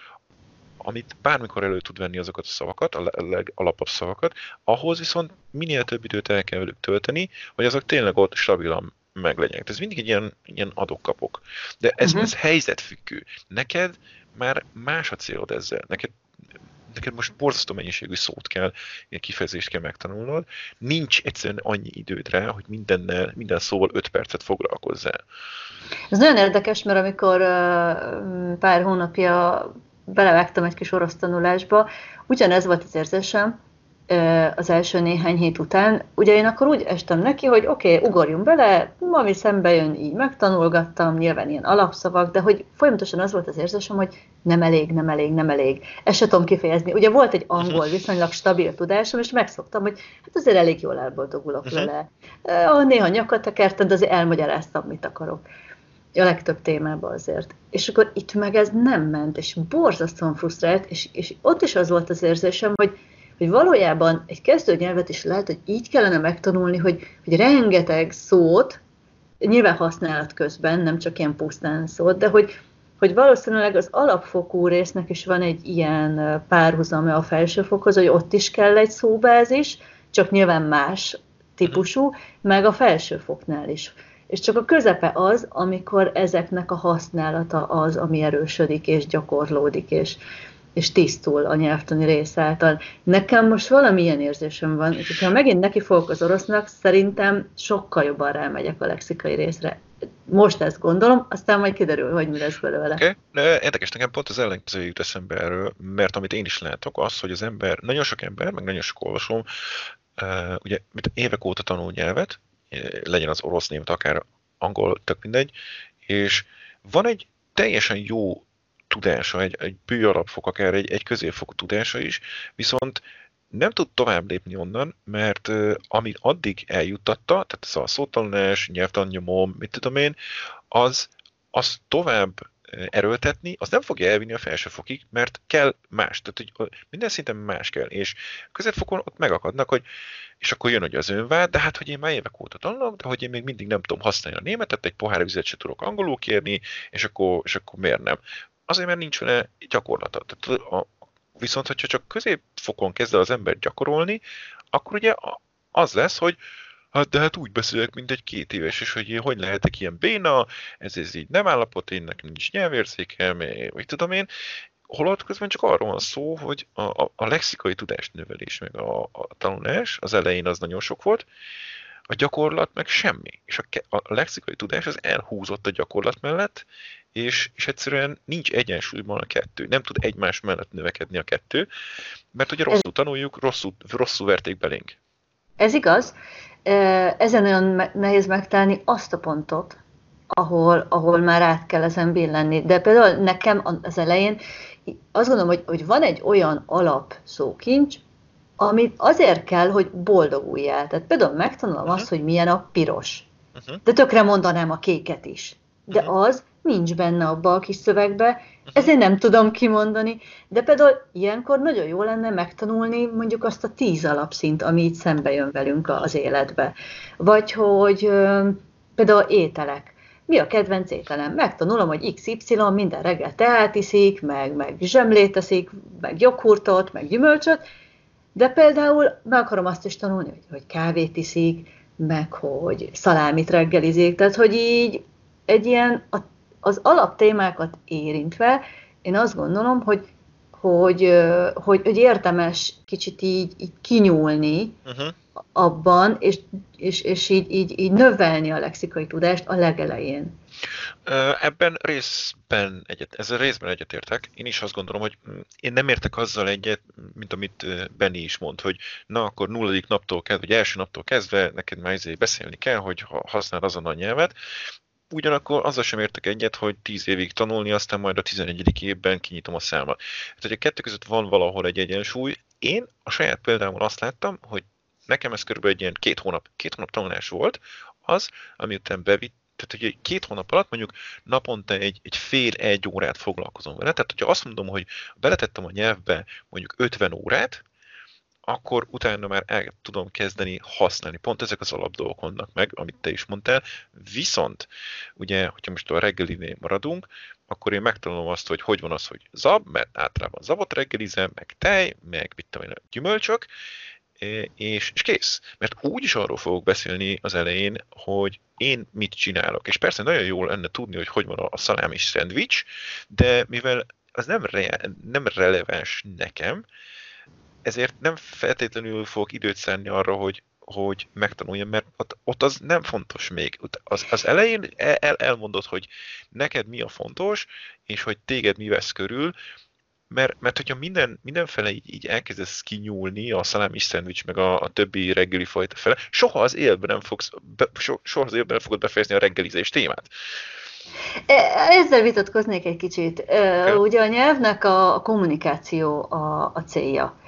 amit bármikor elő tud venni azokat a szavakat, a legalapabb szavakat, ahhoz viszont minél több időt el kell velük tölteni, hogy azok tényleg ott stabilan meglegyenek. Ez mindig egy ilyen, ilyen adok-kapok. De ez, uh-huh. ez helyzetfüggő. Neked már más a célod ezzel. Neked neked most borzasztó mennyiségű szót kell, ilyen kifejezést kell megtanulnod, nincs egyszerűen annyi időd rá, hogy mindennel, minden szóval 5 percet foglalkozzál. Ez nagyon érdekes, mert amikor pár hónapja belevágtam egy kis orosz tanulásba, ugyanez volt az érzésem, az első néhány hét után, ugye én akkor úgy estem neki, hogy oké, okay, ugorjunk bele, ami szembe jön, így megtanulgattam, nyilván ilyen alapszavak, de hogy folyamatosan az volt az érzésem, hogy nem elég, nem elég, nem elég. Ezt se tudom kifejezni. Ugye volt egy angol [laughs] viszonylag stabil tudásom, és megszoktam, hogy hát azért elég jól elboldogulok uh-huh. vele. Néha nyakat tekertem, de azért elmagyaráztam, mit akarok. A legtöbb témában azért. És akkor itt meg ez nem ment, és borzasztóan frusztrált, és, és ott is az volt az érzésem, hogy hogy valójában egy kezdőnyelvet is lehet, hogy így kellene megtanulni, hogy, hogy rengeteg szót, nyilván használat közben, nem csak ilyen pusztán szót, de hogy, hogy valószínűleg az alapfokú résznek is van egy ilyen párhuzama a felsőfokhoz, hogy ott is kell egy szóbázis, csak nyilván más típusú, meg a felsőfoknál is. És csak a közepe az, amikor ezeknek a használata az, ami erősödik és gyakorlódik, és, és tisztul a nyelvtani rész által. Nekem most valamilyen érzésem van, és ha megint neki fogok az orosznak, szerintem sokkal jobban rámegyek a lexikai részre. Most ezt gondolom, aztán majd kiderül, hogy mi lesz belőle. Okay. Érdekes, nekem pont az ellenkező jut eszembe erről, mert amit én is látok, az, hogy az ember, nagyon sok ember, meg nagyon sok olvasom, uh, ugye évek óta tanul nyelvet, legyen az orosz, német, akár angol, tök mindegy, és van egy teljesen jó tudása, egy, egy bő alapfok, akár egy, egy középfokú tudása is, viszont nem tud tovább lépni onnan, mert uh, amit addig eljuttatta, tehát ez a szótanulás, nyelvtannyomom, mit tudom én, az, az tovább erőltetni, az nem fogja elvinni a felsőfokig, mert kell más. Tehát, hogy minden szinten más kell. És középfokon ott megakadnak, hogy és akkor jön hogy az önvád, de hát, hogy én már évek óta tanulok, de hogy én még mindig nem tudom használni a németet, egy pohár vizet se tudok angolul kérni, és akkor, és akkor miért nem? Azért, mert nincs vele gyakorlata. Tehát a, viszont, hogyha csak középfokon kezd el az ember gyakorolni, akkor ugye az lesz, hogy hát de hát úgy beszélek, mint egy két éves, és hogy én hogy lehetek ilyen béna, ez, ez így nem állapot, én nekem nincs nyelvérzékem, vagy tudom én, holott közben csak arról van szó, hogy a, a, a lexikai tudás növelés, meg a, a tanulás, az elején az nagyon sok volt, a gyakorlat meg semmi. És a, a lexikai tudás az elhúzott a gyakorlat mellett, és, és egyszerűen nincs egyensúlyban a kettő. Nem tud egymás mellett növekedni a kettő, mert ugye rosszul tanuljuk, rosszul, rosszul verték belénk. Ez igaz. Ezen olyan nehéz megtalálni azt a pontot, ahol, ahol már át kell ezen billenni. De például nekem az elején azt gondolom, hogy, hogy van egy olyan alap szókincs, amit azért kell, hogy boldoguljál. Tehát például megtanulom uh-huh. azt, hogy milyen a piros. Uh-huh. De tökre mondanám a kéket is. De uh-huh. az nincs benne abba a kis szövegbe, uh-huh. ezért nem tudom kimondani. De például ilyenkor nagyon jó lenne megtanulni mondjuk azt a tíz alapszint, ami itt szembe jön velünk az életbe. Vagy hogy például ételek. Mi a kedvenc ételem? Megtanulom, hogy XY minden reggel teát iszik, meg, meg zsemlét eszik, meg joghurtot, meg gyümölcsöt, de például meg akarom azt is tanulni, hogy, hogy kávét iszik, meg hogy szalámit reggelizik, tehát hogy így egy ilyen az alaptémákat érintve, én azt gondolom, hogy hogy, hogy, hogy érdemes kicsit így, így kinyúlni uh-huh. abban, és, és, és így, így, így növelni a lexikai tudást a legelején. Ebben részben egyet, ezzel részben egyetértek. Én is azt gondolom, hogy mm, én nem értek azzal egyet, mint amit Benny is mond, hogy na akkor nulladik naptól kezdve, vagy első naptól kezdve neked már ezért beszélni kell, hogy ha használ azon a nyelvet. Ugyanakkor azzal sem értek egyet, hogy 10 évig tanulni, aztán majd a 11. évben kinyitom a számat. Tehát, hogy a kettő között van valahol egy egyensúly. Én a saját példámon azt láttam, hogy nekem ez körülbelül egy ilyen két hónap, két hónap tanulás volt, az, ami után bevitt, tehát hogy két hónap alatt mondjuk naponta egy, egy fél-egy órát foglalkozom vele. Tehát, hogyha azt mondom, hogy beletettem a nyelvbe mondjuk 50 órát, akkor utána már el tudom kezdeni használni. Pont ezek az alapdolgok vannak meg, amit te is mondtál. Viszont, ugye, hogyha most a reggelinél maradunk, akkor én megtanulom azt, hogy hogy van az, hogy zab, mert általában zabot reggelizem, meg tej, meg mit tudom én, gyümölcsök, és, és kész. Mert úgy is arról fogok beszélni az elején, hogy én mit csinálok. És persze nagyon jól lenne tudni, hogy hogy van a szalámi szendvics, de mivel az nem, re, nem releváns nekem, ezért nem feltétlenül fogok időt szenni arra, hogy, hogy megtanuljam, mert ott, ott az nem fontos még. Az, az elején el, elmondod, hogy neked mi a fontos, és hogy téged mi vesz körül, mert, mert hogyha minden, mindenfele így, így elkezdesz kinyúlni, a szalámi szendvics, meg a, a többi reggeli fajta fele, soha az életben nem fogsz, be, so, soha az életben nem fogod befejezni a reggelizés témát. E, ezzel vitatkoznék egy kicsit. Okay. Ugye a nyelvnek a kommunikáció a, a célja,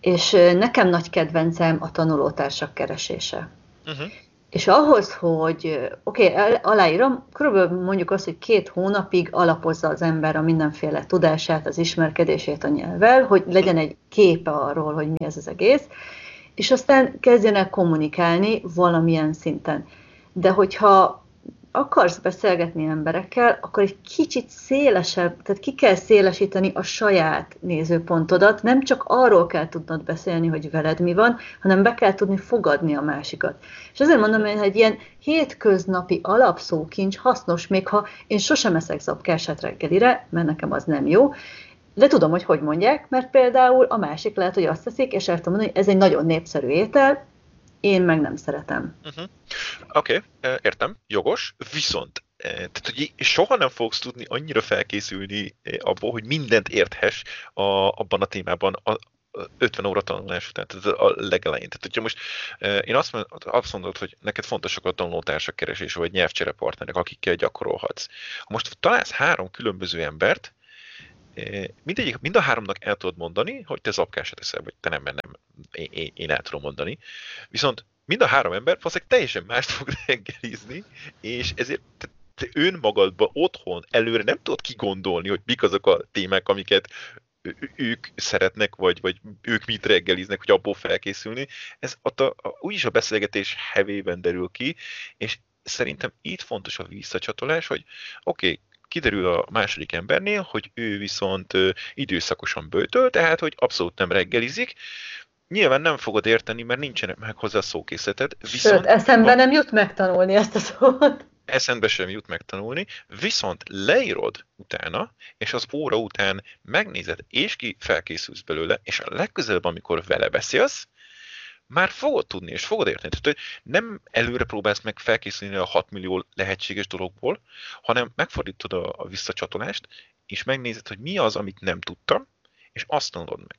és nekem nagy kedvencem a tanulótársak keresése. Uh-huh. És ahhoz, hogy oké, okay, aláírom, körülbelül mondjuk azt, hogy két hónapig alapozza az ember a mindenféle tudását, az ismerkedését a nyelvvel, hogy legyen egy képe arról, hogy mi ez az egész, és aztán kezdjenek kommunikálni valamilyen szinten. De hogyha akarsz beszélgetni emberekkel, akkor egy kicsit szélesebb, tehát ki kell szélesíteni a saját nézőpontodat, nem csak arról kell tudnod beszélni, hogy veled mi van, hanem be kell tudni fogadni a másikat. És ezért mondom, hogy egy ilyen hétköznapi alapszókincs hasznos, még ha én sosem eszek zabkását reggelire, mert nekem az nem jó, de tudom, hogy hogy mondják, mert például a másik lehet, hogy azt teszik, és el tudom mondani, hogy ez egy nagyon népszerű étel, én meg nem szeretem. Uh-huh. Oké, okay, értem, jogos, viszont eh, tehát, hogy soha nem fogsz tudni annyira felkészülni abból, hogy mindent érthess a, abban a témában, a, 50 óra tanulás után, tehát a legelején. Tehát, hogyha most én azt, azt mondod, hogy neked fontosak a tanulótársak keresése, vagy nyelvcsere partnerek, akikkel gyakorolhatsz. Ha most találsz három különböző embert, mindegyik, mind a háromnak el tudod mondani, hogy te zapkásat teszel, vagy te nem, mert nem, én, én el tudom mondani. Viszont mind a három ember valószínűleg teljesen mást fog [laughs] reggelizni, és ezért te, te önmagadban otthon előre nem tudod kigondolni, hogy mik azok a témák, amiket ők szeretnek, vagy, vagy ők mit reggeliznek, hogy abból felkészülni. Ez ott a, a, úgyis a beszélgetés hevében derül ki, és szerintem itt fontos a visszacsatolás, hogy oké, okay, kiderül a második embernél, hogy ő viszont időszakosan bőtöl, tehát hogy abszolút nem reggelizik, Nyilván nem fogod érteni, mert nincsen meg hozzá szókészleted. Viszont Sőt, eszembe a... nem jut megtanulni ezt a szót. Eszembe sem jut megtanulni, viszont leírod utána, és az óra után megnézed, és ki felkészülsz belőle, és a legközelebb, amikor vele beszélsz, már fogod tudni, és fogod érteni. Tehát, hogy nem előre próbálsz meg felkészülni a 6 millió lehetséges dologból, hanem megfordítod a, a visszacsatolást, és megnézed, hogy mi az, amit nem tudtam, és azt tanulod meg.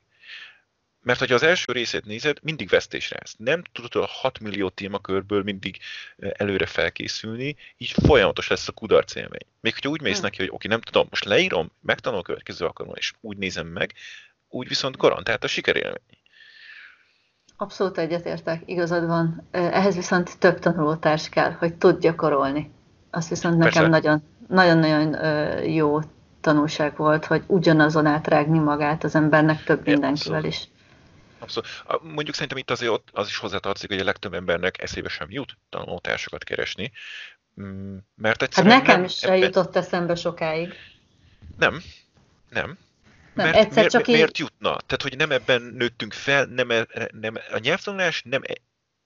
Mert hogyha az első részét nézed, mindig vesztésre állsz. Nem tudod a 6 millió témakörből mindig előre felkészülni, így folyamatos lesz a kudarc élmény. Még hogyha úgy mész hmm. neki, hogy oké, nem tudom, most leírom, megtanulom a következő alkalommal, és úgy nézem meg, úgy viszont garantált a sikerélmény. Abszolút egyetértek, igazad van. Ehhez viszont több tanulótárs kell, hogy tud gyakorolni. Azt viszont nekem nagyon-nagyon jó tanulság volt, hogy ugyanazon átrágni magát az embernek több mindenkivel is. Abszolút. Mondjuk szerintem itt azért az is hozzátartozik, hogy a legtöbb embernek eszébe sem jut tanulótársakat keresni, mm, mert egyszerűen Hát nekem is ebben... jutott eszembe sokáig. Nem, nem. Nem, mert, egyszer miért, csak miért így... jutna? Tehát, hogy nem ebben nőttünk fel, nem, e- nem, a nyelvtanulás nem, e-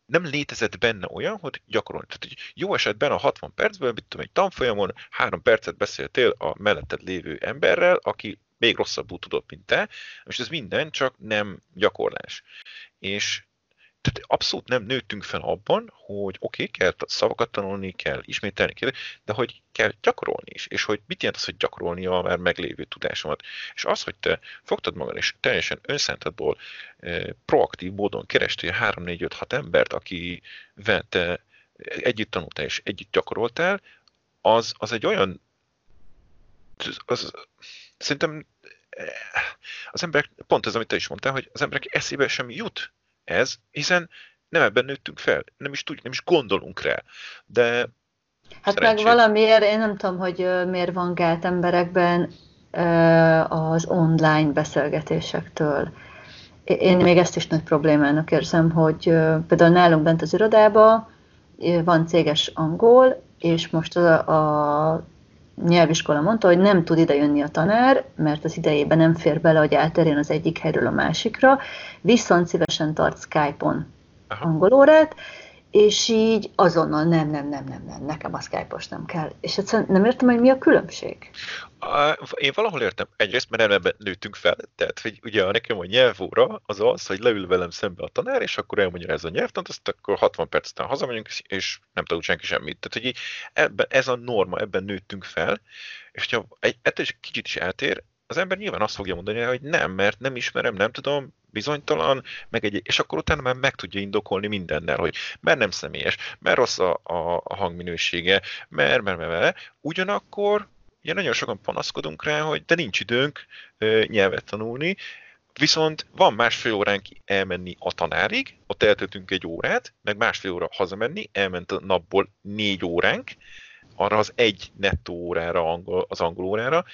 nem létezett benne olyan, hogy gyakorolni. Tehát, hogy jó esetben a 60 percből, mit tudom, egy tanfolyamon három percet beszéltél a melletted lévő emberrel, aki még rosszabbul tudott, mint te, és ez minden, csak nem gyakorlás. És tehát abszolút nem nőttünk fel abban, hogy oké, okay, kell szavakat tanulni, kell ismételni, kell, de hogy kell gyakorolni is, és hogy mit jelent az, hogy gyakorolni a már meglévő tudásomat. És az, hogy te fogtad magad, és teljesen önszántadból eh, proaktív módon kerestél 3, 4, 5, 6 embert, aki te együtt tanultál és együtt gyakoroltál, az, az egy olyan az, szerintem eh, az emberek, pont ez, amit te is mondtál, hogy az emberek eszébe sem jut ez, hiszen nem ebben nőttünk fel, nem is tudjuk, nem is gondolunk rá. De Hát szerencsét... meg valamiért, én nem tudom, hogy miért van gált emberekben az online beszélgetésektől. Én még ezt is nagy problémának érzem, hogy például nálunk bent az irodában van céges angol, és most a, a nyelviskola mondta, hogy nem tud idejönni a tanár, mert az idejében nem fér bele, hogy elterjen az egyik helyről a másikra, viszont szívesen tart Skype-on angolórát, és így azonnal nem, nem, nem, nem, nem, nekem a Skype-os nem kell. És egyszerűen nem értem, hogy mi a különbség. Én valahol értem. Egyrészt, mert ebben nőttünk fel. Tehát, hogy ugye nekem a nyelvóra az az, hogy leül velem szembe a tanár, és akkor elmondja ez a nyelvtant, azt akkor 60 perc után hazamegyünk, és nem tudunk senki semmit. Tehát, hogy ebben, ez a norma, ebben nőttünk fel, és ha egy, ettől is kicsit is eltér, az ember nyilván azt fogja mondani, hogy nem, mert nem ismerem, nem tudom, bizonytalan, meg egy, és akkor utána már meg tudja indokolni mindennel, hogy mert nem személyes, mert rossz a, a, hangminősége, mert, mert, mert, mert, ugyanakkor ugye nagyon sokan panaszkodunk rá, hogy de nincs időnk ö, nyelvet tanulni, Viszont van másfél óránk elmenni a tanárig, ott eltöltünk egy órát, meg másfél óra hazamenni, elment a napból négy óránk, arra az egy nettó órára, angol, az angol órára,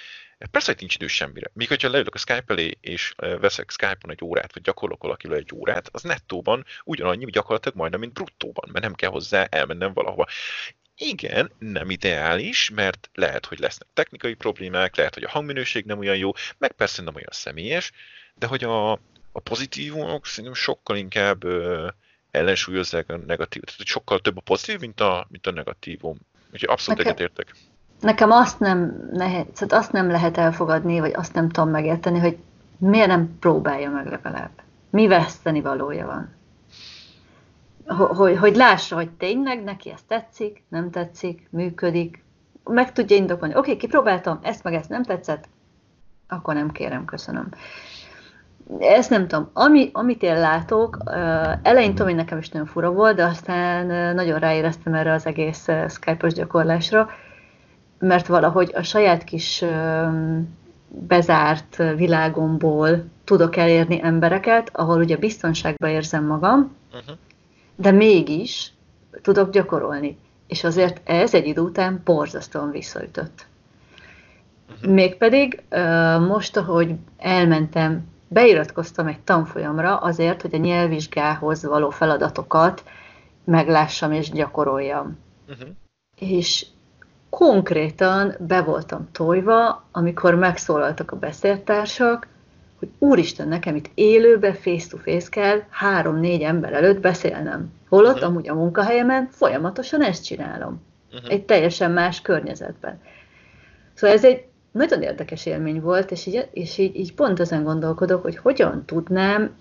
Persze, hogy nincs idő semmire. Míg hogyha leülök a Skype elé, és veszek Skype-on egy órát, vagy gyakorlok valakivel egy órát, az nettóban ugyanannyi, gyakorlatilag majdnem, mint bruttóban, mert nem kell hozzá elmennem valahova. Igen, nem ideális, mert lehet, hogy lesznek technikai problémák, lehet, hogy a hangminőség nem olyan jó, meg persze nem olyan személyes, de hogy a, a pozitívumok szerintem sokkal inkább ö, ellensúlyozzák a negatív. Tehát sokkal több a pozitív, mint a, mint a negatívum. Úgyhogy abszolút okay. egyetértek nekem azt nem, nehe, szóval azt nem lehet elfogadni, vagy azt nem tudom megérteni, hogy miért nem próbálja meg legalább. Mi veszteni valója van. Hogy, hogy lássa, hogy tényleg neki ez tetszik, nem tetszik, működik, meg tudja indokolni. Oké, okay, kipróbáltam, ezt meg ezt nem tetszett, akkor nem kérem, köszönöm. Ezt nem tudom. Ami, amit én látok, eleinte tudom, hogy nekem is nagyon fura volt, de aztán nagyon ráéreztem erre az egész Skype-os gyakorlásra, mert valahogy a saját kis bezárt világomból tudok elérni embereket, ahol ugye biztonságban érzem magam, uh-huh. de mégis tudok gyakorolni. És azért ez egy idő után borzasztóan visszaütött. Uh-huh. Mégpedig most, ahogy elmentem, beiratkoztam egy tanfolyamra azért, hogy a nyelvvizsgához való feladatokat meglássam és gyakoroljam. Uh-huh. És konkrétan be voltam tojva, amikor megszólaltak a beszéltársak, hogy úristen, nekem itt élőbe, face-to-face kell három-négy ember előtt beszélnem. Holott uh-huh. amúgy a munkahelyemen folyamatosan ezt csinálom. Uh-huh. Egy teljesen más környezetben. Szóval ez egy nagyon érdekes élmény volt, és így, és így, így pont ezen gondolkodok, hogy hogyan tudnám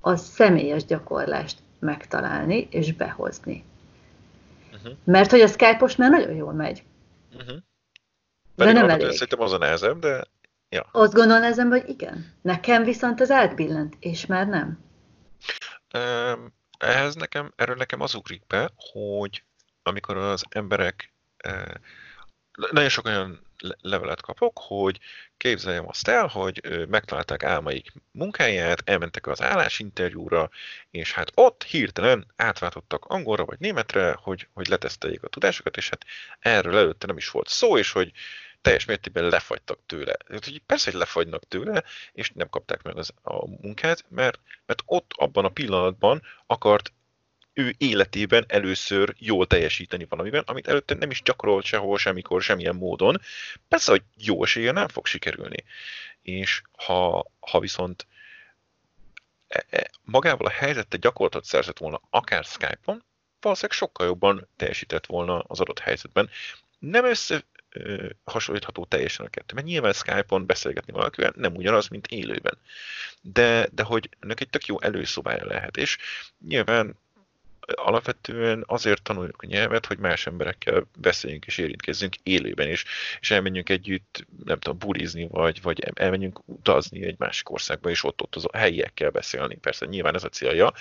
a személyes gyakorlást megtalálni és behozni. Uh-huh. Mert hogy a Skype-os már nagyon jól megy. Uh-huh. de nem elég. Szerintem az a nehezebb, de ja. Azt gondolnám, hogy igen. Nekem viszont az átbillent, és már nem. Um, ehhez nekem, erről nekem az ugrik be, hogy amikor az emberek uh, nagyon sok olyan levelet kapok, hogy képzeljem azt el, hogy megtalálták álmaik munkáját, elmentek az állásinterjúra, és hát ott hirtelen átváltottak angolra vagy németre, hogy, hogy leteszteljék a tudásokat, és hát erről előtte nem is volt szó, és hogy teljes mértékben lefagytak tőle. hogy persze, hogy lefagynak tőle, és nem kapták meg az, a munkát, mert, mert ott abban a pillanatban akart ő életében először jól teljesíteni valamiben, amit előtte nem is gyakorolt sehol, semmikor, semmilyen módon. Persze, hogy jó esélye nem fog sikerülni. És ha, ha viszont e, e, magával a helyzettel gyakorlatot szerzett volna, akár Skype-on, valószínűleg sokkal jobban teljesített volna az adott helyzetben. Nem össze hasonlítható teljesen a kettő, mert nyilván Skype-on beszélgetni valakivel nem ugyanaz, mint élőben. De, de hogy ennek egy tök jó előszobája lehet, és nyilván alapvetően azért tanuljuk a nyelvet, hogy más emberekkel beszéljünk és érintkezzünk élőben is, és elmenjünk együtt, nem tudom, bulizni, vagy, vagy elmenjünk utazni egy másik országba, és ott, ott az a helyiekkel beszélni. Persze nyilván ez a célja,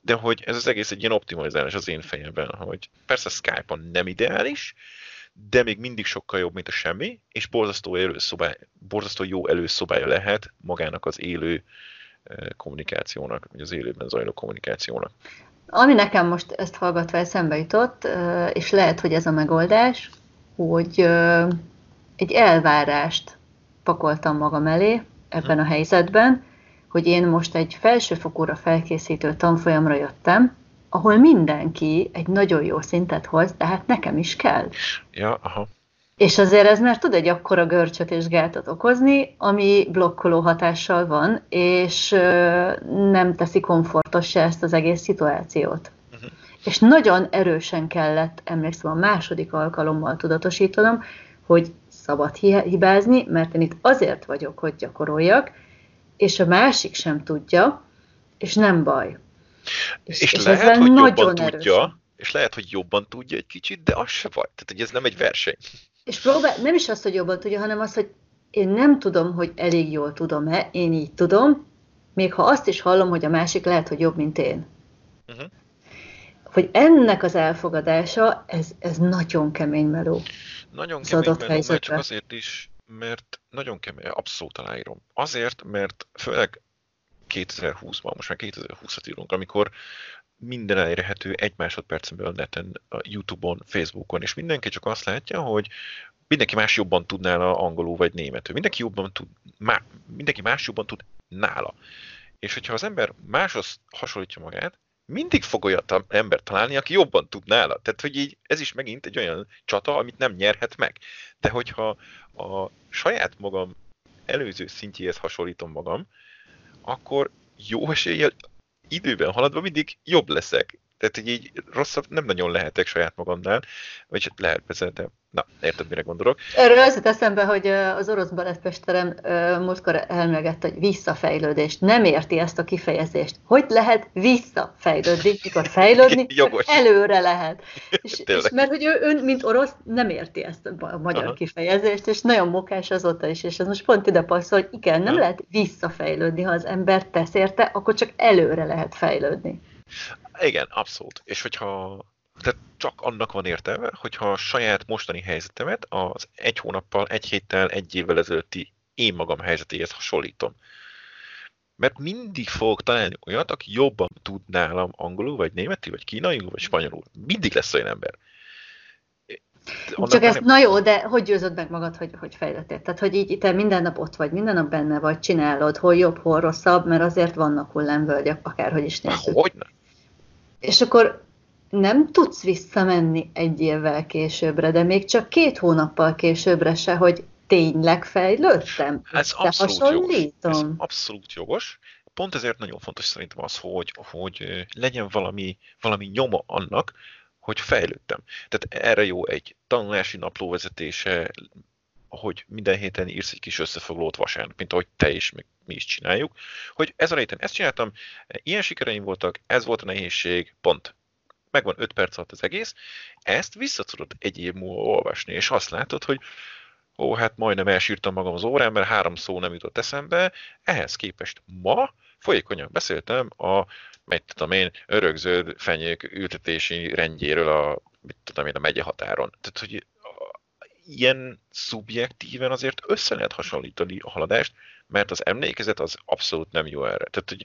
de hogy ez az egész egy ilyen optimalizálás az én fejemben, hogy persze Skype-on nem ideális, de még mindig sokkal jobb, mint a semmi, és borzasztó, előszobály, borzasztó jó előszobája lehet magának az élő eh, kommunikációnak, vagy az élőben zajló kommunikációnak. Ami nekem most ezt hallgatva eszembe jutott, és lehet, hogy ez a megoldás, hogy egy elvárást pakoltam magam elé ebben a helyzetben, hogy én most egy felsőfokúra felkészítő tanfolyamra jöttem, ahol mindenki egy nagyon jó szintet hoz, tehát nekem is kell. Ja, aha. És azért ez már tud egy akkora görcsöt és gátat okozni, ami blokkoló hatással van, és nem teszi komfortossá ezt az egész szituációt. Uh-huh. És nagyon erősen kellett, emlékszem, a második alkalommal tudatosítanom, hogy szabad hibázni, mert én itt azért vagyok, hogy gyakoroljak, és a másik sem tudja, és nem baj. És, és, és lehet, hogy nagyon jobban erősen. tudja, és lehet, hogy jobban tudja egy kicsit, de az se baj. Tehát, hogy ez nem egy verseny. És próbál, nem is azt, hogy jobban tudja, hanem azt, hogy én nem tudom, hogy elég jól tudom-e, én így tudom, még ha azt is hallom, hogy a másik lehet, hogy jobb, mint én. Uh-huh. Hogy ennek az elfogadása, ez, ez nagyon kemény meló. Nagyon kemény meló, mert csak azért is, mert nagyon kemény, abszolút aláírom. Azért, mert főleg 2020-ban, most már 2020-at írunk, amikor minden elérhető egy másodpercen belül neten, a Youtube-on, Facebookon, és mindenki csak azt látja, hogy mindenki más jobban tud nála angolul vagy németül. Mindenki, jobban tud, má, mindenki más jobban tud nála. És hogyha az ember máshoz hasonlítja magát, mindig fog olyan ember találni, aki jobban tud nála. Tehát, hogy így ez is megint egy olyan csata, amit nem nyerhet meg. De hogyha a saját magam előző szintjéhez hasonlítom magam, akkor jó eséllyel időben haladva mindig jobb leszek. Tehát, hogy így rosszabb nem nagyon lehetek saját magamnál, vagy hát lehet persze, de na, érted, mire gondolok. Erről az eszembe, hogy az orosz balettmesterem múltkor elmegett, hogy visszafejlődést. Nem érti ezt a kifejezést. Hogy lehet visszafejlődni, mikor fejlődni, [laughs] Jogos. előre lehet. [laughs] És, és mert hogy ő, ön, mint orosz, nem érti ezt a magyar Aha. kifejezést, és nagyon mokás azóta is, és ez most pont ide passzol, hogy igen, nem Aha. lehet visszafejlődni, ha az ember tesz érte, akkor csak előre lehet fejlődni. Igen, abszolút. És hogyha tehát csak annak van értelme, hogyha a saját mostani helyzetemet az egy hónappal, egy héttel, egy évvel ezelőtti én magam helyzetéhez hasonlítom. Mert mindig fogok találni olyat, aki jobban tud nálam angolul, vagy németül, vagy kínaiul, vagy spanyolul. Mindig lesz olyan ember. Annak Csak ezt, na jó, de hogy győzöd meg magad, hogy, hogy fejlettél? Tehát, hogy így te minden nap ott vagy, minden nap benne vagy, csinálod, hol jobb, hol rosszabb, mert azért vannak hullámvölgyek, akárhogy is nézzük. Hogy nem? És akkor nem tudsz visszamenni egy évvel későbbre, de még csak két hónappal későbbre se, hogy tényleg fejlődtem. Ez abszolút jogos. Ez abszolút jogos. Pont ezért nagyon fontos szerintem az, hogy, hogy legyen valami, valami nyoma annak, hogy fejlődtem. Tehát erre jó egy tanulási napló vezetése, hogy minden héten írsz egy kis összefoglalót vasárnap, mint ahogy te is, meg mi is csináljuk, hogy ez a héten ezt csináltam, ilyen sikereim voltak, ez volt a nehézség, pont megvan 5 perc alatt az egész, ezt vissza tudod egy év múlva olvasni, és azt látod, hogy ó, hát majdnem elsírtam magam az órán, mert három szó nem jutott eszembe, ehhez képest ma folyékonyan beszéltem a, mit tudom én, örökzöld fenyők ültetési rendjéről a, mit tudom én, a megye határon. Tehát, hogy ilyen szubjektíven azért össze lehet hasonlítani a haladást, mert az emlékezet az abszolút nem jó erre. Tehát, hogy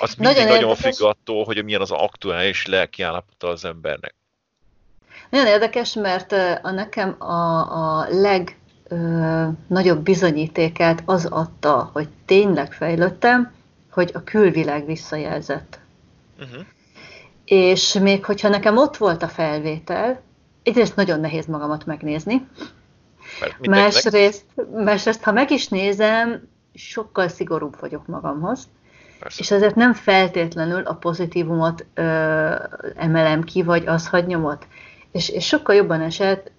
az mindig nagyon, nagyon függ attól, hogy milyen az aktuális lelki állapota az embernek. Nagyon érdekes, mert a nekem a, a legnagyobb bizonyítékát az adta, hogy tényleg fejlődtem, hogy a külvilág visszajelzett. Uh-huh. És még hogyha nekem ott volt a felvétel, egyrészt nagyon nehéz magamat megnézni, másrészt, másrészt, ha meg is nézem, sokkal szigorúbb vagyok magamhoz, Persze. És ezért nem feltétlenül a pozitívumot ö, emelem ki, vagy az hagy nyomot. És, és sokkal jobban esett,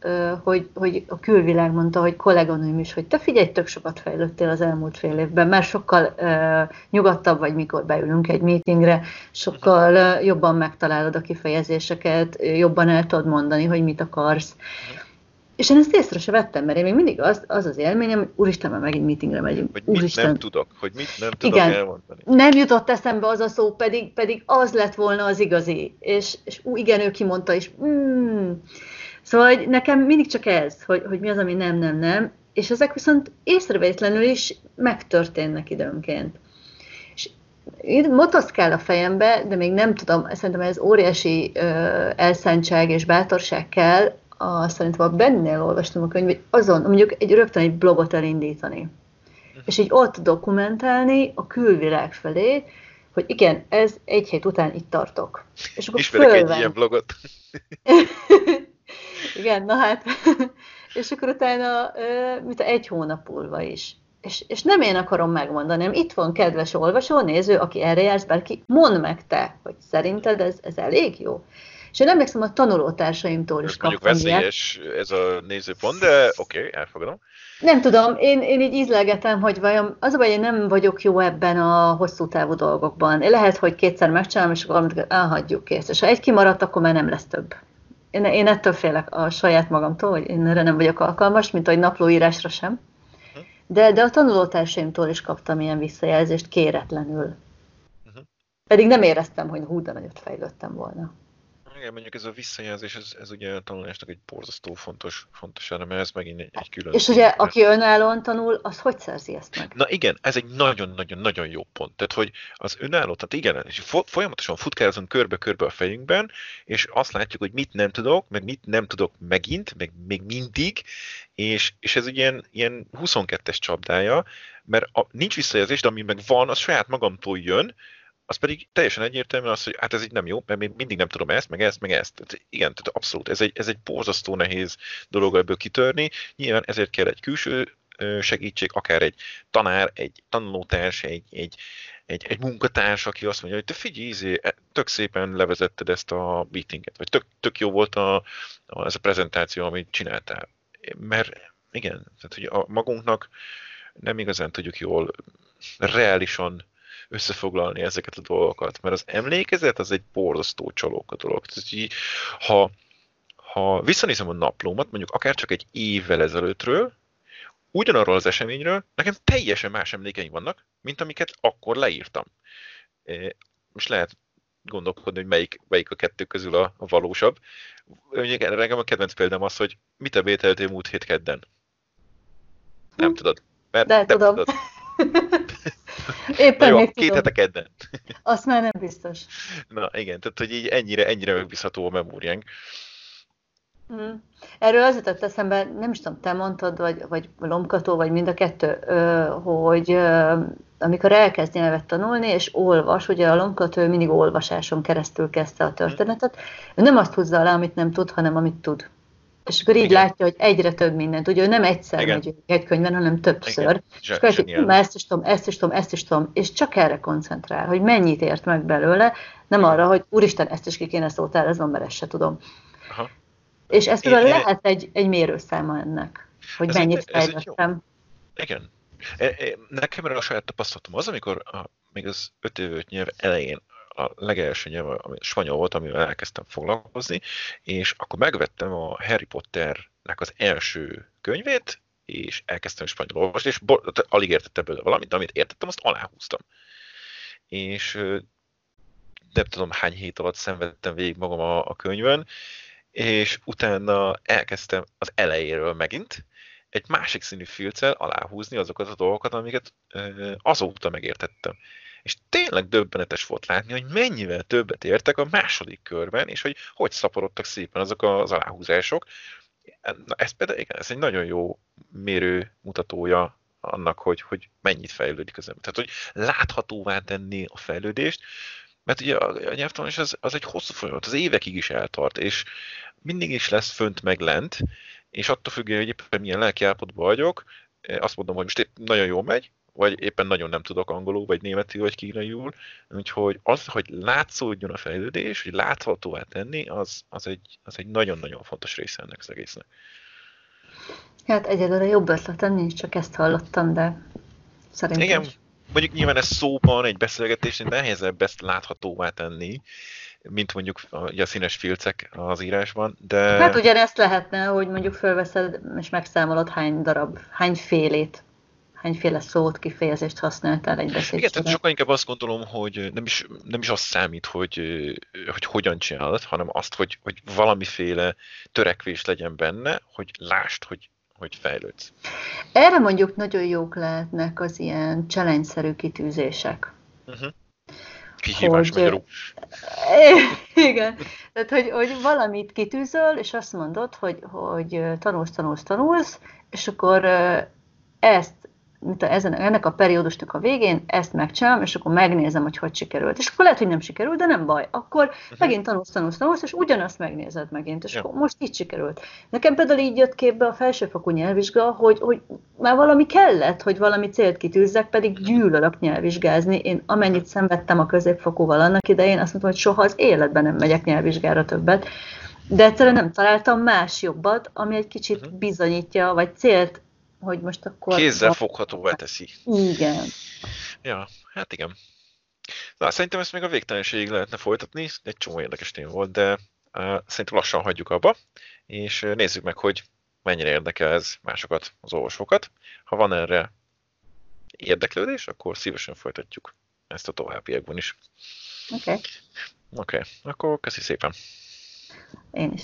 hogy, hogy a külvilág mondta, hogy kolléganőm is, hogy te figyelj, tök sokat fejlődtél az elmúlt fél évben, mert sokkal ö, nyugodtabb vagy, mikor beülünk egy meetingre, sokkal ö, jobban megtalálod a kifejezéseket, jobban el tudod mondani, hogy mit akarsz. Uh-huh és én ezt észre se vettem, mert én még mindig az az, az élményem, hogy úristen, már megint meetingre megyünk. Hogy mit úristen. nem tudok, hogy mit nem tudok Igen, elmondani. Nem jutott eszembe az a szó, pedig, pedig az lett volna az igazi. És, és ú, igen, ő kimondta is. Mm. Szóval hogy nekem mindig csak ez, hogy, hogy mi az, ami nem, nem, nem. És ezek viszont észrevétlenül is megtörténnek időnként. És motoszkál a fejembe, de még nem tudom, szerintem ez óriási ö, elszántság és bátorság kell, a, szerintem a Bennél olvastam a könyvet, azon mondjuk egy rögtön egy blogot elindítani. Uh-huh. És így ott dokumentálni a külvilág felé, hogy igen, ez egy hét után itt tartok. És akkor Ismerek fölven... egy ilyen blogot. [laughs] Igen, na hát, [laughs] és akkor utána, mint egy hónap múlva is. És, és nem én akarom megmondani, hanem itt van kedves olvasó, néző, aki erre jársz, bárki, mondd meg te, hogy szerinted ez, ez elég jó. És én emlékszem, a tanulótársaimtól is kaptam Mondjuk veszélyes ilyet. ez a nézőpont, de oké, okay, elfogadom. Nem tudom, én, én így ízlelgetem, hogy vajon az a baj, én nem vagyok jó ebben a hosszú távú dolgokban. Lehet, hogy kétszer megcsinálom, és akkor elhagyjuk kész. És ha egy kimaradt, akkor már nem lesz több. Én, én ettől félek a saját magamtól, hogy én erre nem vagyok alkalmas, mint hogy naplóírásra sem. De, de a tanulótársaimtól is kaptam ilyen visszajelzést kéretlenül. Uh-huh. Pedig nem éreztem, hogy hú, de nagyot fejlődtem volna. Igen, mondjuk ez a visszajelzés, ez, ez ugye a tanulásnak egy borzasztó fontos, fontos eleme, ez megint egy, egy külön... És ugye, aki önállóan tanul, az hogy szerzi ezt meg? Na igen, ez egy nagyon-nagyon-nagyon jó pont. Tehát, hogy az önálló, tehát igen, és folyamatosan futkározunk körbe-körbe a fejünkben, és azt látjuk, hogy mit nem tudok, meg mit nem tudok megint, meg még mindig, és, és ez egy ilyen, ilyen 22-es csapdája, mert a, nincs visszajelzés, de ami meg van, az saját magamtól jön, az pedig teljesen egyértelmű az, hogy hát ez így nem jó, mert még mindig nem tudom ezt, meg ezt, meg ezt. Tehát igen, tehát abszolút, ez egy, ez egy borzasztó nehéz dolog ebből kitörni. Nyilván ezért kell egy külső segítség, akár egy tanár, egy tanulótárs, egy, egy, egy, egy munkatárs, aki azt mondja, hogy te figyelj, izé, e, tök szépen levezetted ezt a meetinget, vagy tök, tök jó volt a, a, ez a prezentáció, amit csináltál. Mert igen, tehát hogy a magunknak nem igazán tudjuk jól reálisan összefoglalni ezeket a dolgokat, mert az emlékezet az egy borzasztó csalóka dolog. Tehát így, ha, ha visszanézem a naplómat, mondjuk akár csak egy évvel ezelőttről, ugyanarról az eseményről nekem teljesen más emlékeim vannak, mint amiket akkor leírtam. Most lehet gondolkodni, hogy melyik, melyik a kettő közül a, a valósabb. Nekem a kedvenc példám az, hogy mit a vételtél múlt hét kedden. Nem hm. tudod. Mert De tudom. Tudod. [laughs] Éppen Na jó, két hete kedden. [laughs] Azt már nem biztos. Na igen, tehát hogy így ennyire, ennyire megbízható a memóriánk. Mm. Erről az jutott eszembe, nem is tudom, te mondtad, vagy, vagy Lomkató, vagy mind a kettő, hogy amikor elkezdi nevet tanulni, és olvas, ugye a Lomkató mindig olvasáson keresztül kezdte a történetet, ő nem azt húzza alá, amit nem tud, hanem amit tud. És akkor így Igen. látja, hogy egyre több mindent. Ugye ő nem egyszer Igen. megy egy könyvben, hanem többször. Igen. És akkor hogy ezt is tudom, ezt is tudom, ezt is tudom, és csak erre koncentrál, hogy mennyit ért meg belőle, nem arra, hogy úristen, ezt is ki kéne szótároznom, mert ezt se tudom. Aha. És ez például lehet egy, egy mérőszáma ennek, hogy ez mennyit egy, fejlődtem. Igen. Nekem erre a saját tapasztalatom az, amikor a, még az öt évet nyelv elején a legelső nyelv, ami spanyol volt, amivel elkezdtem foglalkozni, és akkor megvettem a Harry Potternek az első könyvét, és elkezdtem spanyol olvasni, és alig értettem belőle valamit, de amit értettem, azt aláhúztam. És nem tudom hány hét alatt szenvedtem végig magam a, a könyvön, és utána elkezdtem az elejéről megint, egy másik színű filccel aláhúzni azokat a dolgokat, amiket azóta megértettem és tényleg döbbenetes volt látni, hogy mennyivel többet értek a második körben, és hogy hogy szaporodtak szépen azok az aláhúzások. Na, ez például igen, ez egy nagyon jó mérő mutatója annak, hogy, hogy mennyit fejlődik az ember. Tehát, hogy láthatóvá tenni a fejlődést, mert ugye a, a nyelvtanulás az, az egy hosszú folyamat, az évekig is eltart, és mindig is lesz fönt meg lent, és attól függően, hogy éppen milyen lelkiállapotban vagyok, azt mondom, hogy most épp nagyon jól megy, vagy éppen nagyon nem tudok angolul, vagy németül, vagy kínaiul, úgyhogy az, hogy látszódjon a fejlődés, hogy láthatóvá tenni, az, az egy, az egy nagyon-nagyon fontos része ennek az egésznek. Hát egyelőre jobb ötletem nincs, csak ezt hallottam, de szerintem... Igen, mondjuk nyilván ez szóban, egy beszélgetésnél nehezebb ezt láthatóvá tenni, mint mondjuk a, a színes filcek az írásban, de... Hát ugyanezt lehetne, hogy mondjuk fölveszed és megszámolod hány darab, hány félét hányféle szót, kifejezést használtál egy beszédben. Igen, tehát sokkal inkább azt gondolom, hogy nem is, nem is az számít, hogy, hogy hogyan csinálod, hanem azt, hogy, hogy valamiféle törekvés legyen benne, hogy lásd, hogy, hogy fejlődsz. Erre mondjuk nagyon jók lehetnek az ilyen challenge-szerű kitűzések. Uh-huh. Kihívás hogy, magyarul. [laughs] Igen. Tehát, hogy, hogy valamit kitűzöl, és azt mondod, hogy, hogy tanulsz, tanulsz, tanulsz, és akkor ezt mint a, ezen, ennek a periódusnak a végén ezt megcsinálom, és akkor megnézem, hogy hogy sikerült. És akkor lehet, hogy nem sikerült, de nem baj. Akkor uh-huh. megint tanulsz, tanulsz, tanulsz, és ugyanazt megnézed megint, és ja. akkor most így sikerült. Nekem például így jött képbe a felsőfokú nyelvvizsga, hogy, hogy már valami kellett, hogy valami célt kitűzzek, pedig gyűlölök nyelvvizsgázni. Én amennyit szenvedtem a középfokúval annak idején, azt mondtam, hogy soha az életben nem megyek nyelvvizsgára többet. De egyszerűen nem találtam más jobbat, ami egy kicsit uh-huh. bizonyítja, vagy célt, hogy most akkor... Kézzel foghatóvá teszi. Igen. Ja, hát igen. Na, szerintem ezt még a végtelenségig lehetne folytatni, egy csomó érdekes téma volt, de uh, szerintem lassan hagyjuk abba, és nézzük meg, hogy mennyire érdekel ez másokat, az olvasókat. Ha van erre érdeklődés, akkor szívesen folytatjuk ezt a továbbiakban is. Oké. Okay. Oké, okay. akkor köszi szépen. Én is.